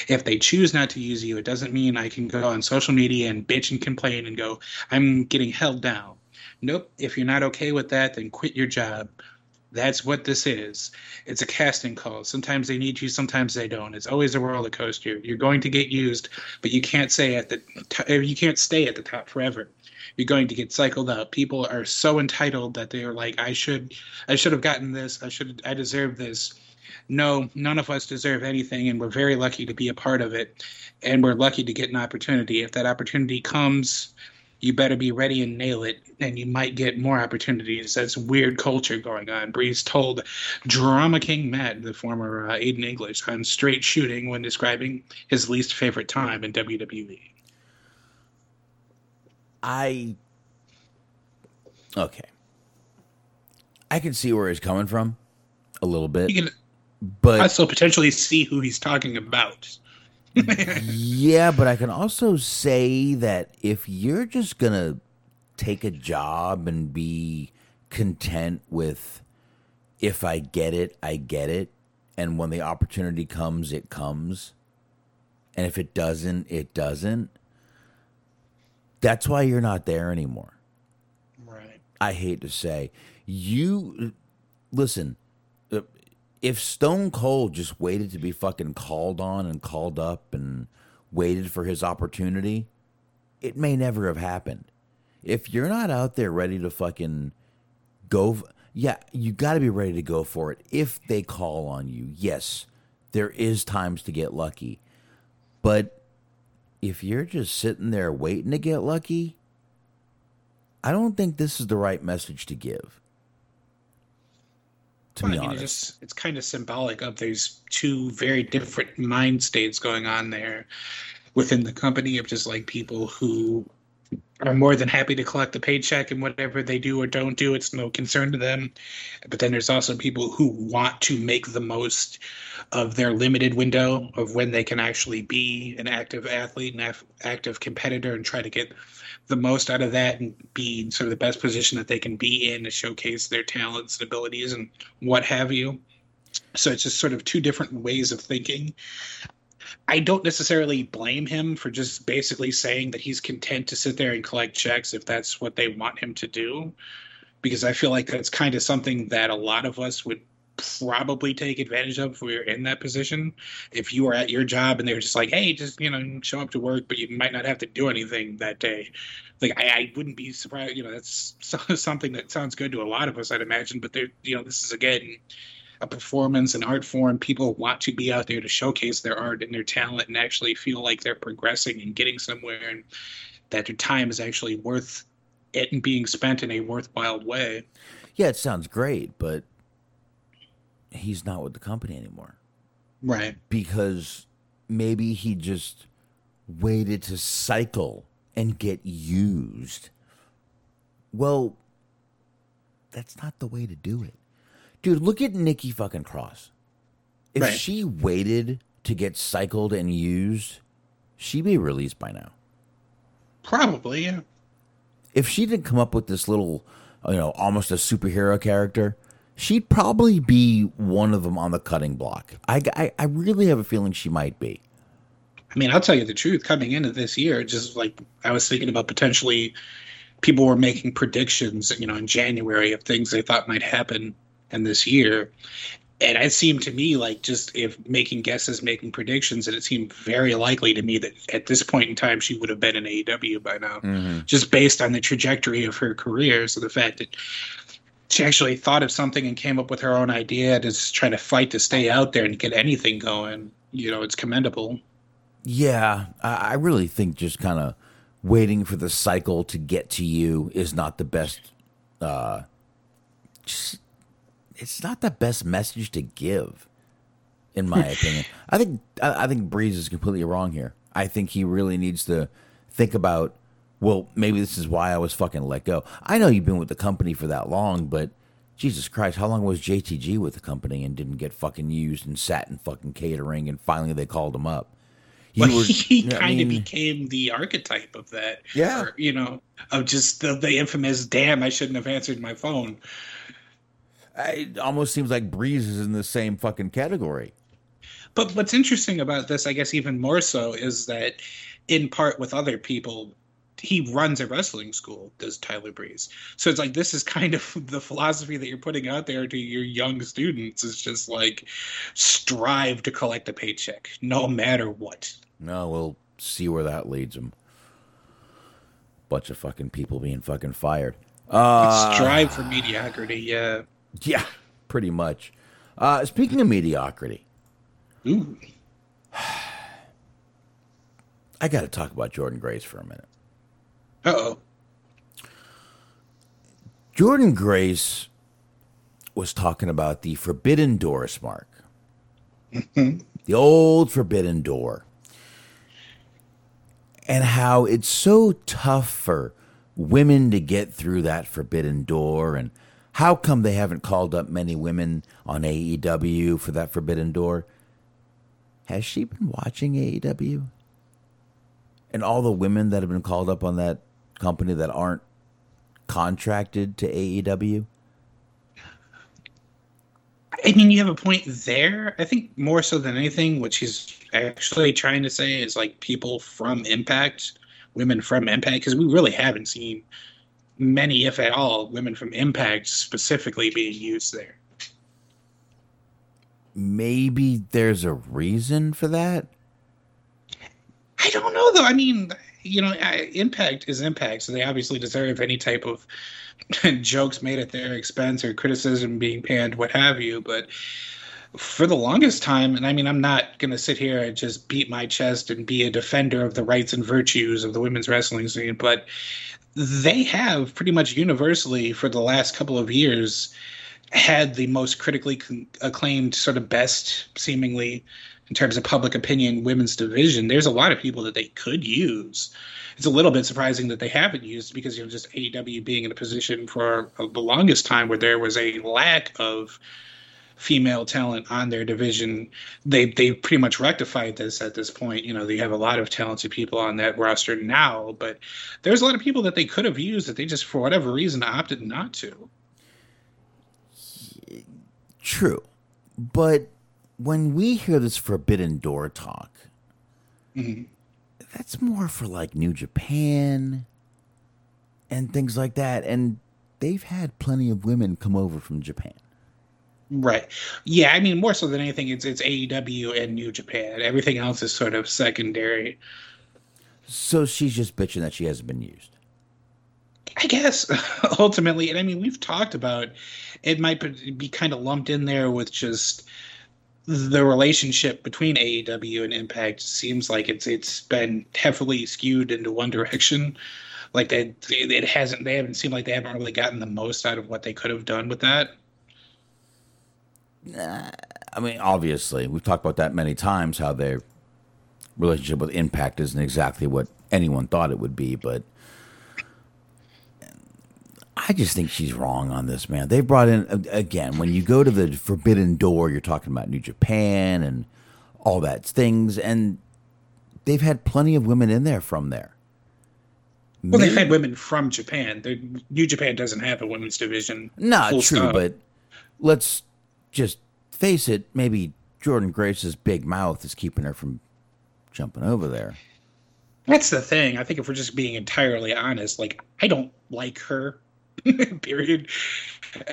If they choose not to use you it doesn't mean i can go on social media and bitch and complain and go i'm getting held down Nope. If you're not okay with that, then quit your job. That's what this is. It's a casting call. Sometimes they need you, sometimes they don't. It's always a roller coaster. You're going to get used, but you can't say at the t- you can't stay at the top forever. You're going to get cycled out. People are so entitled that they're like, I should, I should have gotten this. I should, I deserve this. no, none of us deserve anything, and we're very lucky to be a part of it, and we're lucky to get an opportunity. If that opportunity comes, you better be ready and nail it, and you might get more opportunities. That's weird culture going on. Breeze told Drama King Matt, the former uh, Aiden English, on straight shooting when describing his least favorite time in. WWE. I okay. I can see where he's coming from a little bit, You can but also potentially see who he's talking about. Yeah, but I can also say that if you're just gonna take a job and be content with if I get it, I get it, and when the opportunity comes, it comes, and if it doesn't, it doesn't. That's why you're not there anymore. Right. I hate to say, you listen. If Stone Cold just waited to be fucking called on and called up and waited for his opportunity, it may never have happened. If you're not out there ready to fucking go, yeah, you got to be ready to go for it. If they call on you, yes, there is times to get lucky, but if you're just sitting there waiting to get lucky, I don't think this is the right message to give. To Well, be I mean, honest, it's just it's kind of symbolic of there's two very different mind states going on there within the company of just like people who are more than happy to collect the paycheck and whatever they do or don't do, it's no concern to them. But then there's also people who want to make the most of their limited window of when they can actually be an active athlete, an af- active competitor, and try to get the most out of that and be in sort of the best position that they can be in to showcase their talents and abilities and what have you. So it's just sort of two different ways of thinking. I don't necessarily blame him for just basically saying that he's content to sit there and collect checks if that's what they want him to do. Because I feel like that's kind of something that a lot of us would probably take advantage of if we are in that position. If you were at your job and they're just like, hey, just, you know, show up to work, but you might not have to do anything that day. Like, I, I wouldn't be surprised, you know, that's so- something that sounds good to a lot of us, I'd imagine. But there, you know, this is again, a performance and art form. People want to be out there to showcase their art and their talent and actually feel like they're progressing and getting somewhere and that their time is actually worth it and being spent in a worthwhile way. yeah, it sounds great, but he's not with the company anymore Right. because maybe he just waited to cycle and get used. Well, that's not the way to do it. Dude, look at Nikki fucking Cross. If Right. she waited to get cycled and used, she'd be released by now. Probably, yeah. if she didn't come up with this little, you know, almost a superhero character, she'd probably be one of them on the cutting block. I, I, I really have a feeling she might be. I mean, I'll tell you the truth. Coming into this year, just like I was thinking about potentially, people were making predictions, you know, in January of things they thought might happen in this year, and it seemed to me like just if making guesses, making predictions, and it seemed very likely to me that at this point in time she would have been in AEW by now, mm-hmm. just based on the trajectory of her career. So the fact that she actually thought of something and came up with her own idea to just trying to fight to stay out there and get anything going, you know, it's commendable. Yeah, I, I really think just kind of waiting for the cycle to get to you is not the best. Uh, just, it's not the best message to give, in my opinion. I think I, I think Breeze is completely wrong here. I think he really needs to think about. Well, maybe this is why I was fucking let go. I know you've been with the company for that long, but Jesus Christ, how long was JTG with the company and didn't get fucking used and sat in fucking catering and finally they called him up? You Well, he I kind of mean- became the archetype of that. Yeah. Or, you know, of just the, the infamous "damn, I shouldn't have answered my phone." It almost seems like Breeze is in the same fucking category. But what's interesting about this, I guess, even more so, is that in part with other people, he runs a wrestling school. Does Tyler Breeze? So it's like this is kind of the philosophy that you're putting out there to your young students. Is just like strive to collect a paycheck, no matter what. No, we'll see where that leads him. Bunch of fucking people being fucking fired. Uh, strive for mediocrity. Yeah. Yeah, pretty much. Uh, speaking of mediocrity, Ooh. I got to talk about Jordynne Grace for a minute. Uh oh. Jordynne Grace was talking about the forbidden Doris mark, the old forbidden door, and how it's so tough for women to get through that forbidden door, and how come they haven't called up many women on AEW for that forbidden door. Has she been watching AEW? And all the women that have been called up on that company that aren't contracted to AEW? I mean, you have a point there. I think more so than anything, what she's actually trying to say is like people from Impact, women from Impact, because we really haven't seen many, if at all, women from Impact specifically being used there. Maybe there's a reason for that. I don't know though. I mean, you know, Impact is Impact, so they obviously deserve any type of jokes made at their expense or criticism being panned, what have you. But for the longest time, and I mean, I'm not going to sit here and just beat my chest and be a defender of the rights and virtues of the women's wrestling scene, but they have pretty much universally for the last couple of years had the most critically acclaimed, sort of best, seemingly, in terms of public opinion, women's division. There's a lot of people that they could use. It's a little bit surprising that they haven't used because you know just AEW being in a position for the longest time where there was a lack of female talent on their division. They they pretty much rectified this at this point. You know, they have a lot of talented people on that roster now, but there's a lot of people that they could have used that they just for whatever reason opted not to. True. But when we hear this forbidden door talk, Mhm. that's more for like New Japan and things like that. And they've had plenty of women come over from Japan. Right. Yeah, I mean more so than anything it's it's AEW and New Japan. Everything else is sort of secondary. So she's just bitching that she hasn't been used. I guess ultimately, and I mean, we've talked about it might be kind of lumped in there with just the relationship between AEW and Impact. Seems like it's it's been heavily skewed into one direction. Like that, it hasn't. They haven't seemed like they haven't really gotten the most out of what they could have done with that. I mean, obviously, we've talked about that many times how their relationship with Impact isn't exactly what anyone thought it would be, but I just think she's wrong on this, man. They brought in, again, when you go to the Forbidden Door, you're talking about New Japan and all that things, and they've had plenty of women in there from there. Well, they've had women from Japan. The New Japan doesn't have a women's division. Not true, stop. but let's just face it. Maybe Jordynne Grace's big mouth is keeping her from jumping over there. That's the thing. I think if we're just being entirely honest, like I don't like her. period.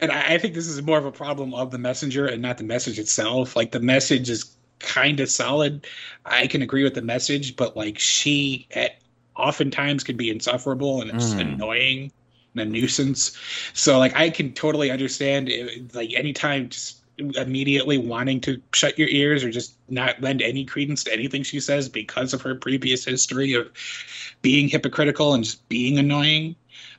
And I, I think this is more of a problem of the messenger and not the message itself. Like the message is kind of solid. I can agree with the message, but like she at oftentimes can be insufferable and it's Mm. annoying and a nuisance. So like I can totally understand it, like anytime just immediately wanting to shut your ears or just not lend any credence to anything she says because of her previous history of being hypocritical and just being annoying.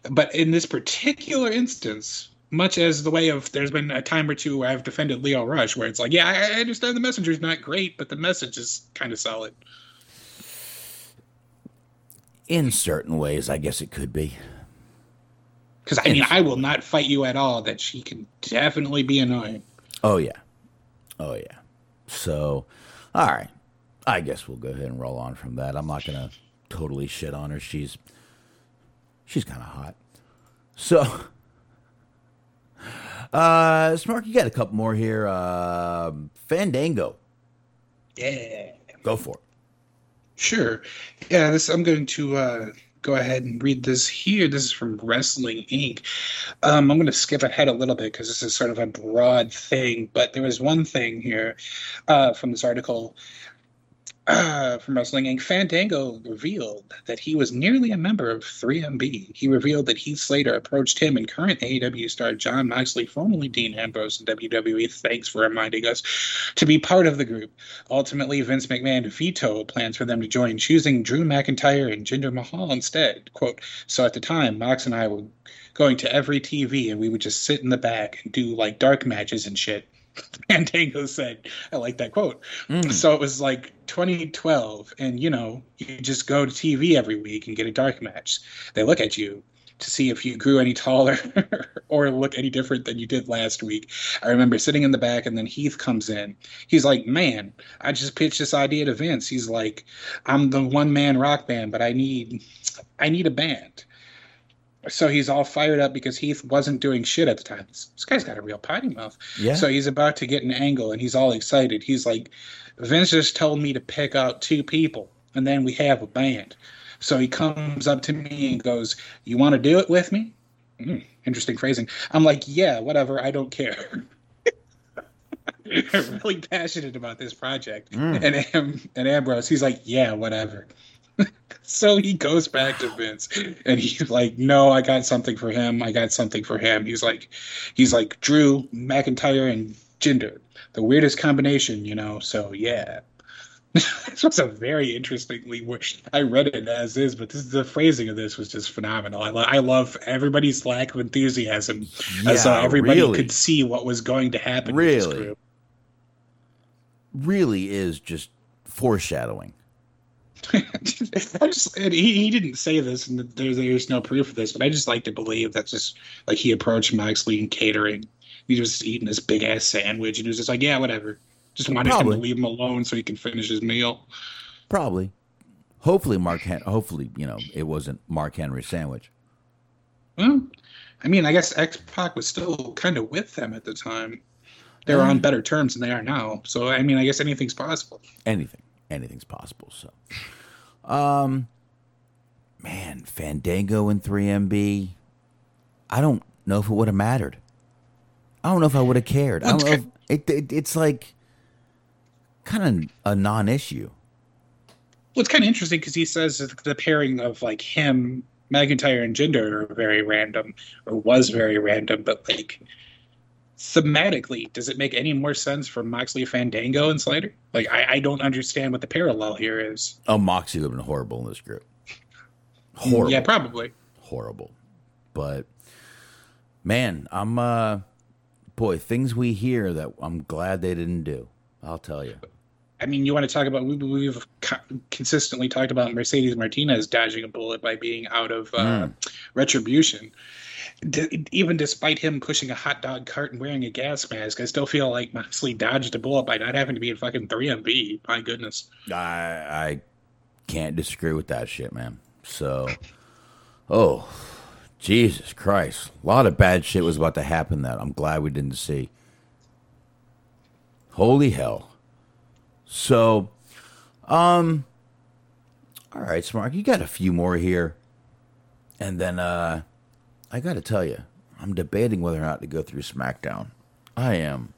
But in this particular instance, much as the way of there's been a time or two where I've defended Lio Rush, where it's like, yeah, I understand the messenger's not great, but the message is kind of solid. In certain ways, I guess it could be. Because I mean, I will not fight you at all that she can definitely be annoying. Oh yeah, oh yeah. So, all right. I guess we'll go ahead and roll on from that. I'm not gonna totally shit on her. She's she's kind of hot. So, uh, Smark, you got a couple more here. Um Fandango, Yeah. go for it. Sure. Yeah, this I'm going to uh, go ahead and read this here. This is from Wrestling Inc. Um, I'm going to skip ahead a little bit because this is sort of a broad thing, but there was one thing here uh, from this article. From Wrestling Inc., Fandango revealed that he was nearly a member of 3MB. He revealed that Heath Slater approached him and current AEW star Jon Moxley, formerly Dean Ambrose in WWE, thanks for reminding us, to be part of the group. Ultimately, Vince McMahon vetoed plans for them to join, choosing Drew McIntyre and Jinder Mahal instead. Quote, so at the time, Mox and I were going to every TV and we would just sit in the back and do like dark matches and shit. Fandango said, I like that quote. Mm. So it was like 2012, and you know, you just go to TV every week and get a dark match. They look at you to see if you grew any taller or look any different than you did last week. I remember sitting in the back, and then Heath comes in. He's like, Man, I just pitched this idea to Vince. He's like, I'm the one man rock band, but I need I need a band. So he's all fired up because Heath wasn't doing shit at the time. This, this guy's got a real potty mouth. Yeah. So he's about to get an angle and he's all excited. He's like, Vince just told me to pick out two people and then we have a band. So he comes up to me and goes, You want to do it with me? Mm, interesting phrasing. I'm like, Yeah, whatever. I don't care. Really passionate about this project. Mm. And, Am- and Ambrose, he's like, Yeah, whatever. So he goes back to Vince and he's like, No, I got something for him. I got something for him. He's like he's like Drew, McIntyre, and Jinder. The weirdest combination, you know, so yeah. this was a very interestingly wo- I read it as is, but this the phrasing of this was just phenomenal. I, lo- I love everybody's lack of enthusiasm as uh, everybody really. could see what was going to happen. Really? Really is just foreshadowing. I just he, he didn't say this, and there's there's no proof of this, but I just like to believe that just like he approached Moxley in catering. He was eating this big ass sandwich, and he was just like, "Yeah, whatever." Just wanted him to leave him alone so he can finish his meal. Probably. Hopefully, Mark. Hen- hopefully, you know, it wasn't Mark Henry's sandwich. Well, I mean, I guess X Pac was still kind of with them at the time. They were on better terms than they are now. So I mean, I guess anything's possible. Anything, anything's possible. So, um, man, Fandango and 3MB. I don't know if it would have mattered. I don't know if I would have cared. I don't know. If, it, it it's like kind of a non-issue. Well, it's kind of interesting because he says the pairing of like him, McIntyre, and Jinder are very random, or was very random. But like thematically, does it make any more sense for Moxley, Fandango, and Slater? Like, I, I don't understand what the parallel here is. Oh, Moxley would have been horrible in this group. Horrible. Yeah, probably. horrible. But man, I'm uh boy, things we hear that I'm glad they didn't do. I'll tell you. I mean, you want to talk about we, we've consistently talked about Mercedes Martinez dodging a bullet by being out of uh, retribution. D- even despite him pushing a hot dog cart and wearing a gas mask, I still feel like Moxley dodged a bullet by not having to be in fucking 3MB. My goodness. I I can't disagree with that shit, man. So oh Jesus Christ. A lot of bad shit was about to happen that I'm glad we didn't see. Holy hell. So um all right, Smark, you got a few more here. And then uh I got to tell you, I'm debating whether or not to go through SmackDown. I am.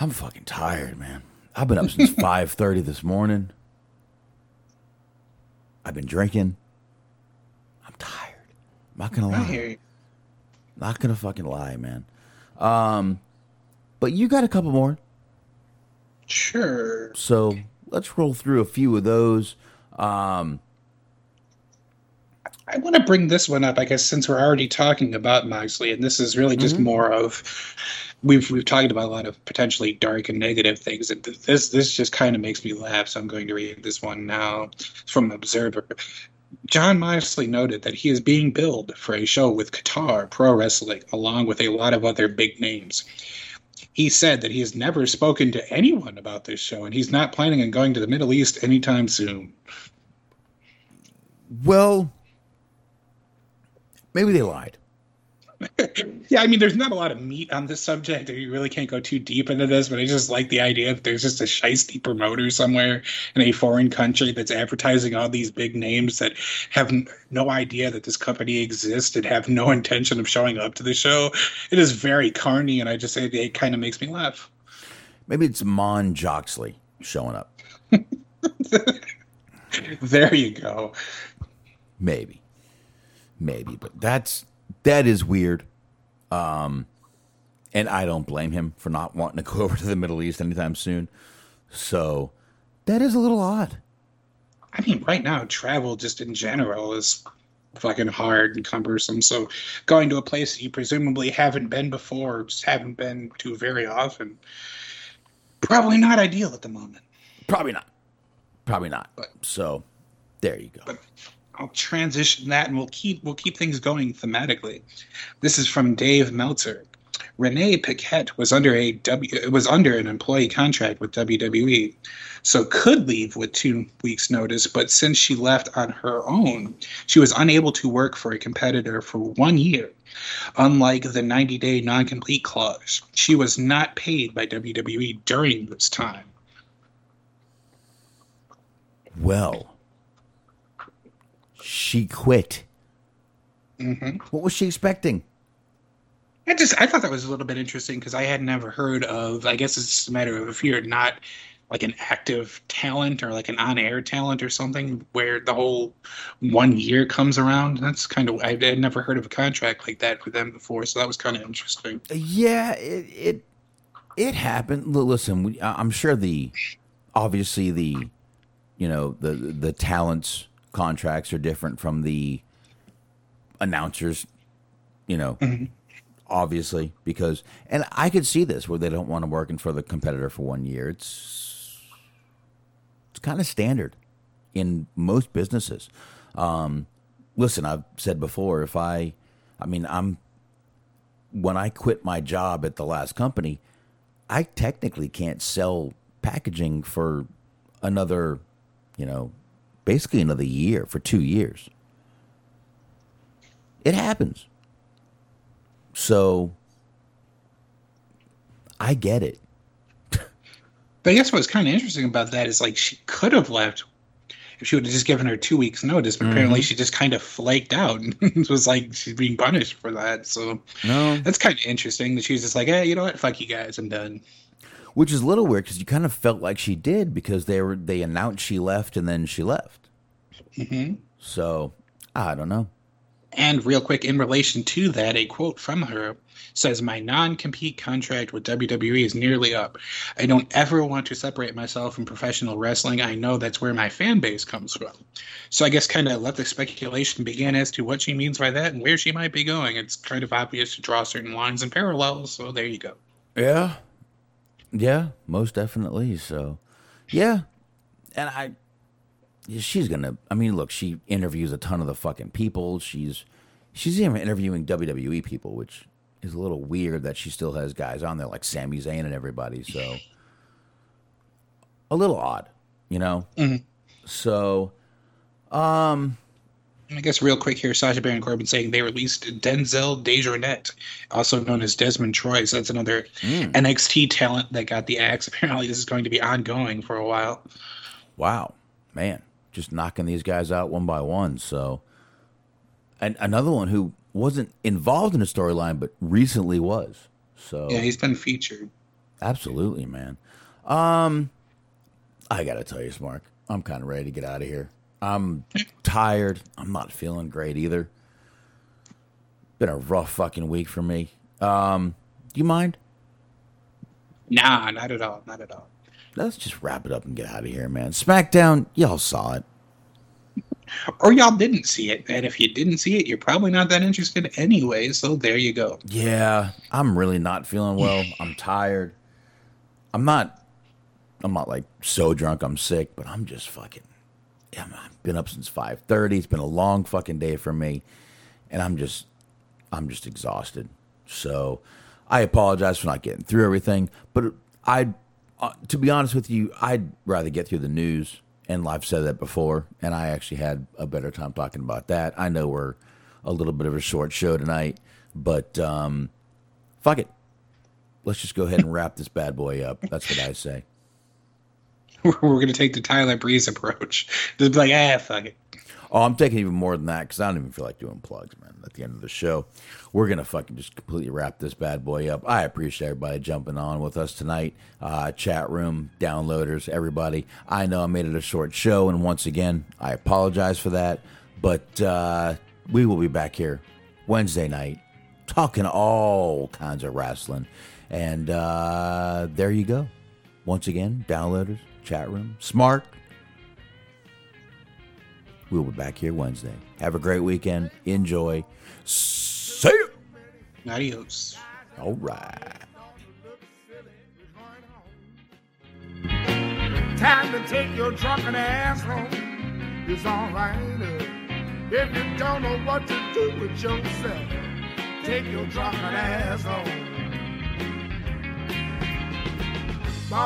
I'm fucking tired, man. I've been up since 5:30 this morning. I've been drinking. I'm tired. I'm not gonna lie. hear you. Not gonna fucking lie, man. Um, but you got a couple more, Sure. so let's roll through a few of those. Um, I want to bring this one up, I guess, since we're already talking about Moxley, and this is really just mm-hmm. more of we've we've talked about a lot of potentially dark and negative things, and this this just kind of makes me laugh. So I'm going to read this one now from Observer. Jon Moxley noted that he is being billed for a show with Qatar Pro Wrestling, along with a lot of other big names. He said that he has never spoken to anyone about this show, and he's not planning on going to the Middle East anytime soon. well, maybe they lied. Yeah, I mean, there's not a lot of meat on this subject, you really can't go too deep into this. But I just like the idea that there's just a shisty promoter somewhere in a foreign country that's advertising all these big names that have no idea that this company exists and have no intention of showing up to the show. It is very carny, and I just say it kind of makes me laugh. Maybe it's Mon Joxley. showing up. There you go. Maybe. Maybe, but that's that is weird. Um and I don't blame him for not wanting to go over to the Middle East anytime soon. So that is a little odd. I mean, right now, travel just in general is fucking hard and cumbersome. So going to a place that you presumably haven't been before, or just haven't been to very often, probably not ideal at the moment. Probably not. Probably not. So there you go. I'll transition that, and we'll keep we'll keep things going thematically. This is from Dave Meltzer. Renee Paquette was under a W was under an employee contract with WWE, so could leave with two weeks' notice. But since she left on her own, she was unable to work for a competitor for one year. Unlike the 90-day non-compete clause, she was not paid by WWE during this time. Well, she quit. hmm What was she expecting? I just I thought that was a little bit interesting because I had never heard of. I guess it's just a matter of if you're not like an active talent or like an on-air talent or something, where the whole one year comes around. That's kind of I had never heard of a contract like that for them before, so that was kind of interesting. Yeah, it it, it happened. Listen, we, I'm sure the obviously the you know the the talents contracts are different from the announcers. You know, obviously because and I could see this where they don't want to work in for the competitor for one year. It's it's kind of standard in most businesses. Um, listen, I've said before, if I, I mean, I'm when I quit my job at the last company, I technically can't sell packaging for another, you know, basically another year for two years. It happens. So I get it. But I guess what's kind of interesting about that is like she could have left if she would have just given her two weeks notice, but apparently mm-hmm. she just kind of flaked out and was like she's being punished for that. So No. that's kind of interesting that she was just like, hey, you know what? Fuck you guys, I'm done. Which is a little weird because you kind of felt like she did because they were they announced she left and then she left. hmm So I don't know. And real quick, in relation to that, a quote from her says, My non compete contract with WWE is nearly up. I don't ever want to separate myself from professional wrestling. I know that's where my fan base comes from. So I guess kind of let the speculation begin as to what she means by that and where she might be going. It's kind of obvious to draw certain lines and parallels. So there you go. Yeah. Yeah, most definitely. So, yeah. And I, she's going to, I mean, look, she interviews a ton of the fucking people. She's, she's even interviewing WWE people, which is a little weird that she still has guys on there like Sami Zayn and everybody. So, a little odd, you know? Mhm. So, um, I guess real quick here, Sasha Baron Corbin saying they released Denzel Dejournette, also known as Desmond Troy. So that's another Mm. NXT talent that got the axe. Apparently, this is going to be ongoing for a while. Wow, man, just knocking these guys out one by one. So, and another one who wasn't involved in a storyline but recently was. So, Yeah, he's been featured. absolutely, man. Um, I gotta tell you, Mark, I'm kind of ready to get out of here. I'm tired. I'm not feeling great either. Been a rough fucking week for me. Um, do you mind? Nah, not at all. Not at all. Let's just wrap it up and get out of here, man. SmackDown, y'all saw it. Or y'all didn't see it. And if you didn't see it, you're probably not that interested anyway. So there you go. Yeah, I'm really not feeling well. I'm tired. I'm not. I'm not like so drunk I'm sick, but I'm just fucking. I've been up since five thirty. It's been a long fucking day for me, and I'm just, I'm just exhausted. So, I apologize for not getting through everything. But I, uh, to be honest with you, I'd rather get through the news. And I've said that before, and I actually had a better time talking about that. I know we're a little bit of a short show tonight, but um, fuck it. Let's just go ahead and wrap this bad boy up. That's what I say. we're going to take the Tyler Breeze approach. Just be like, ah, fuck it. Oh, I'm taking even more than that because I don't even feel like doing plugs, man. At the end of the show, we're gonna fucking just completely wrap this bad boy up. I appreciate everybody jumping on with us tonight. Uh, chat room, downloaders, everybody. I know I made it a short show, and once again, I apologize for that. But uh, we will be back here Wednesday night, talking all kinds of wrestling. And uh, there you go. Once again, downloaders, chat room, smart. We'll be back here Wednesday. Have a great weekend. Enjoy. See you. Adios. All right. Time to take your drunken ass home. It's alright. If you don't know what to do with yourself, take your drunken ass home.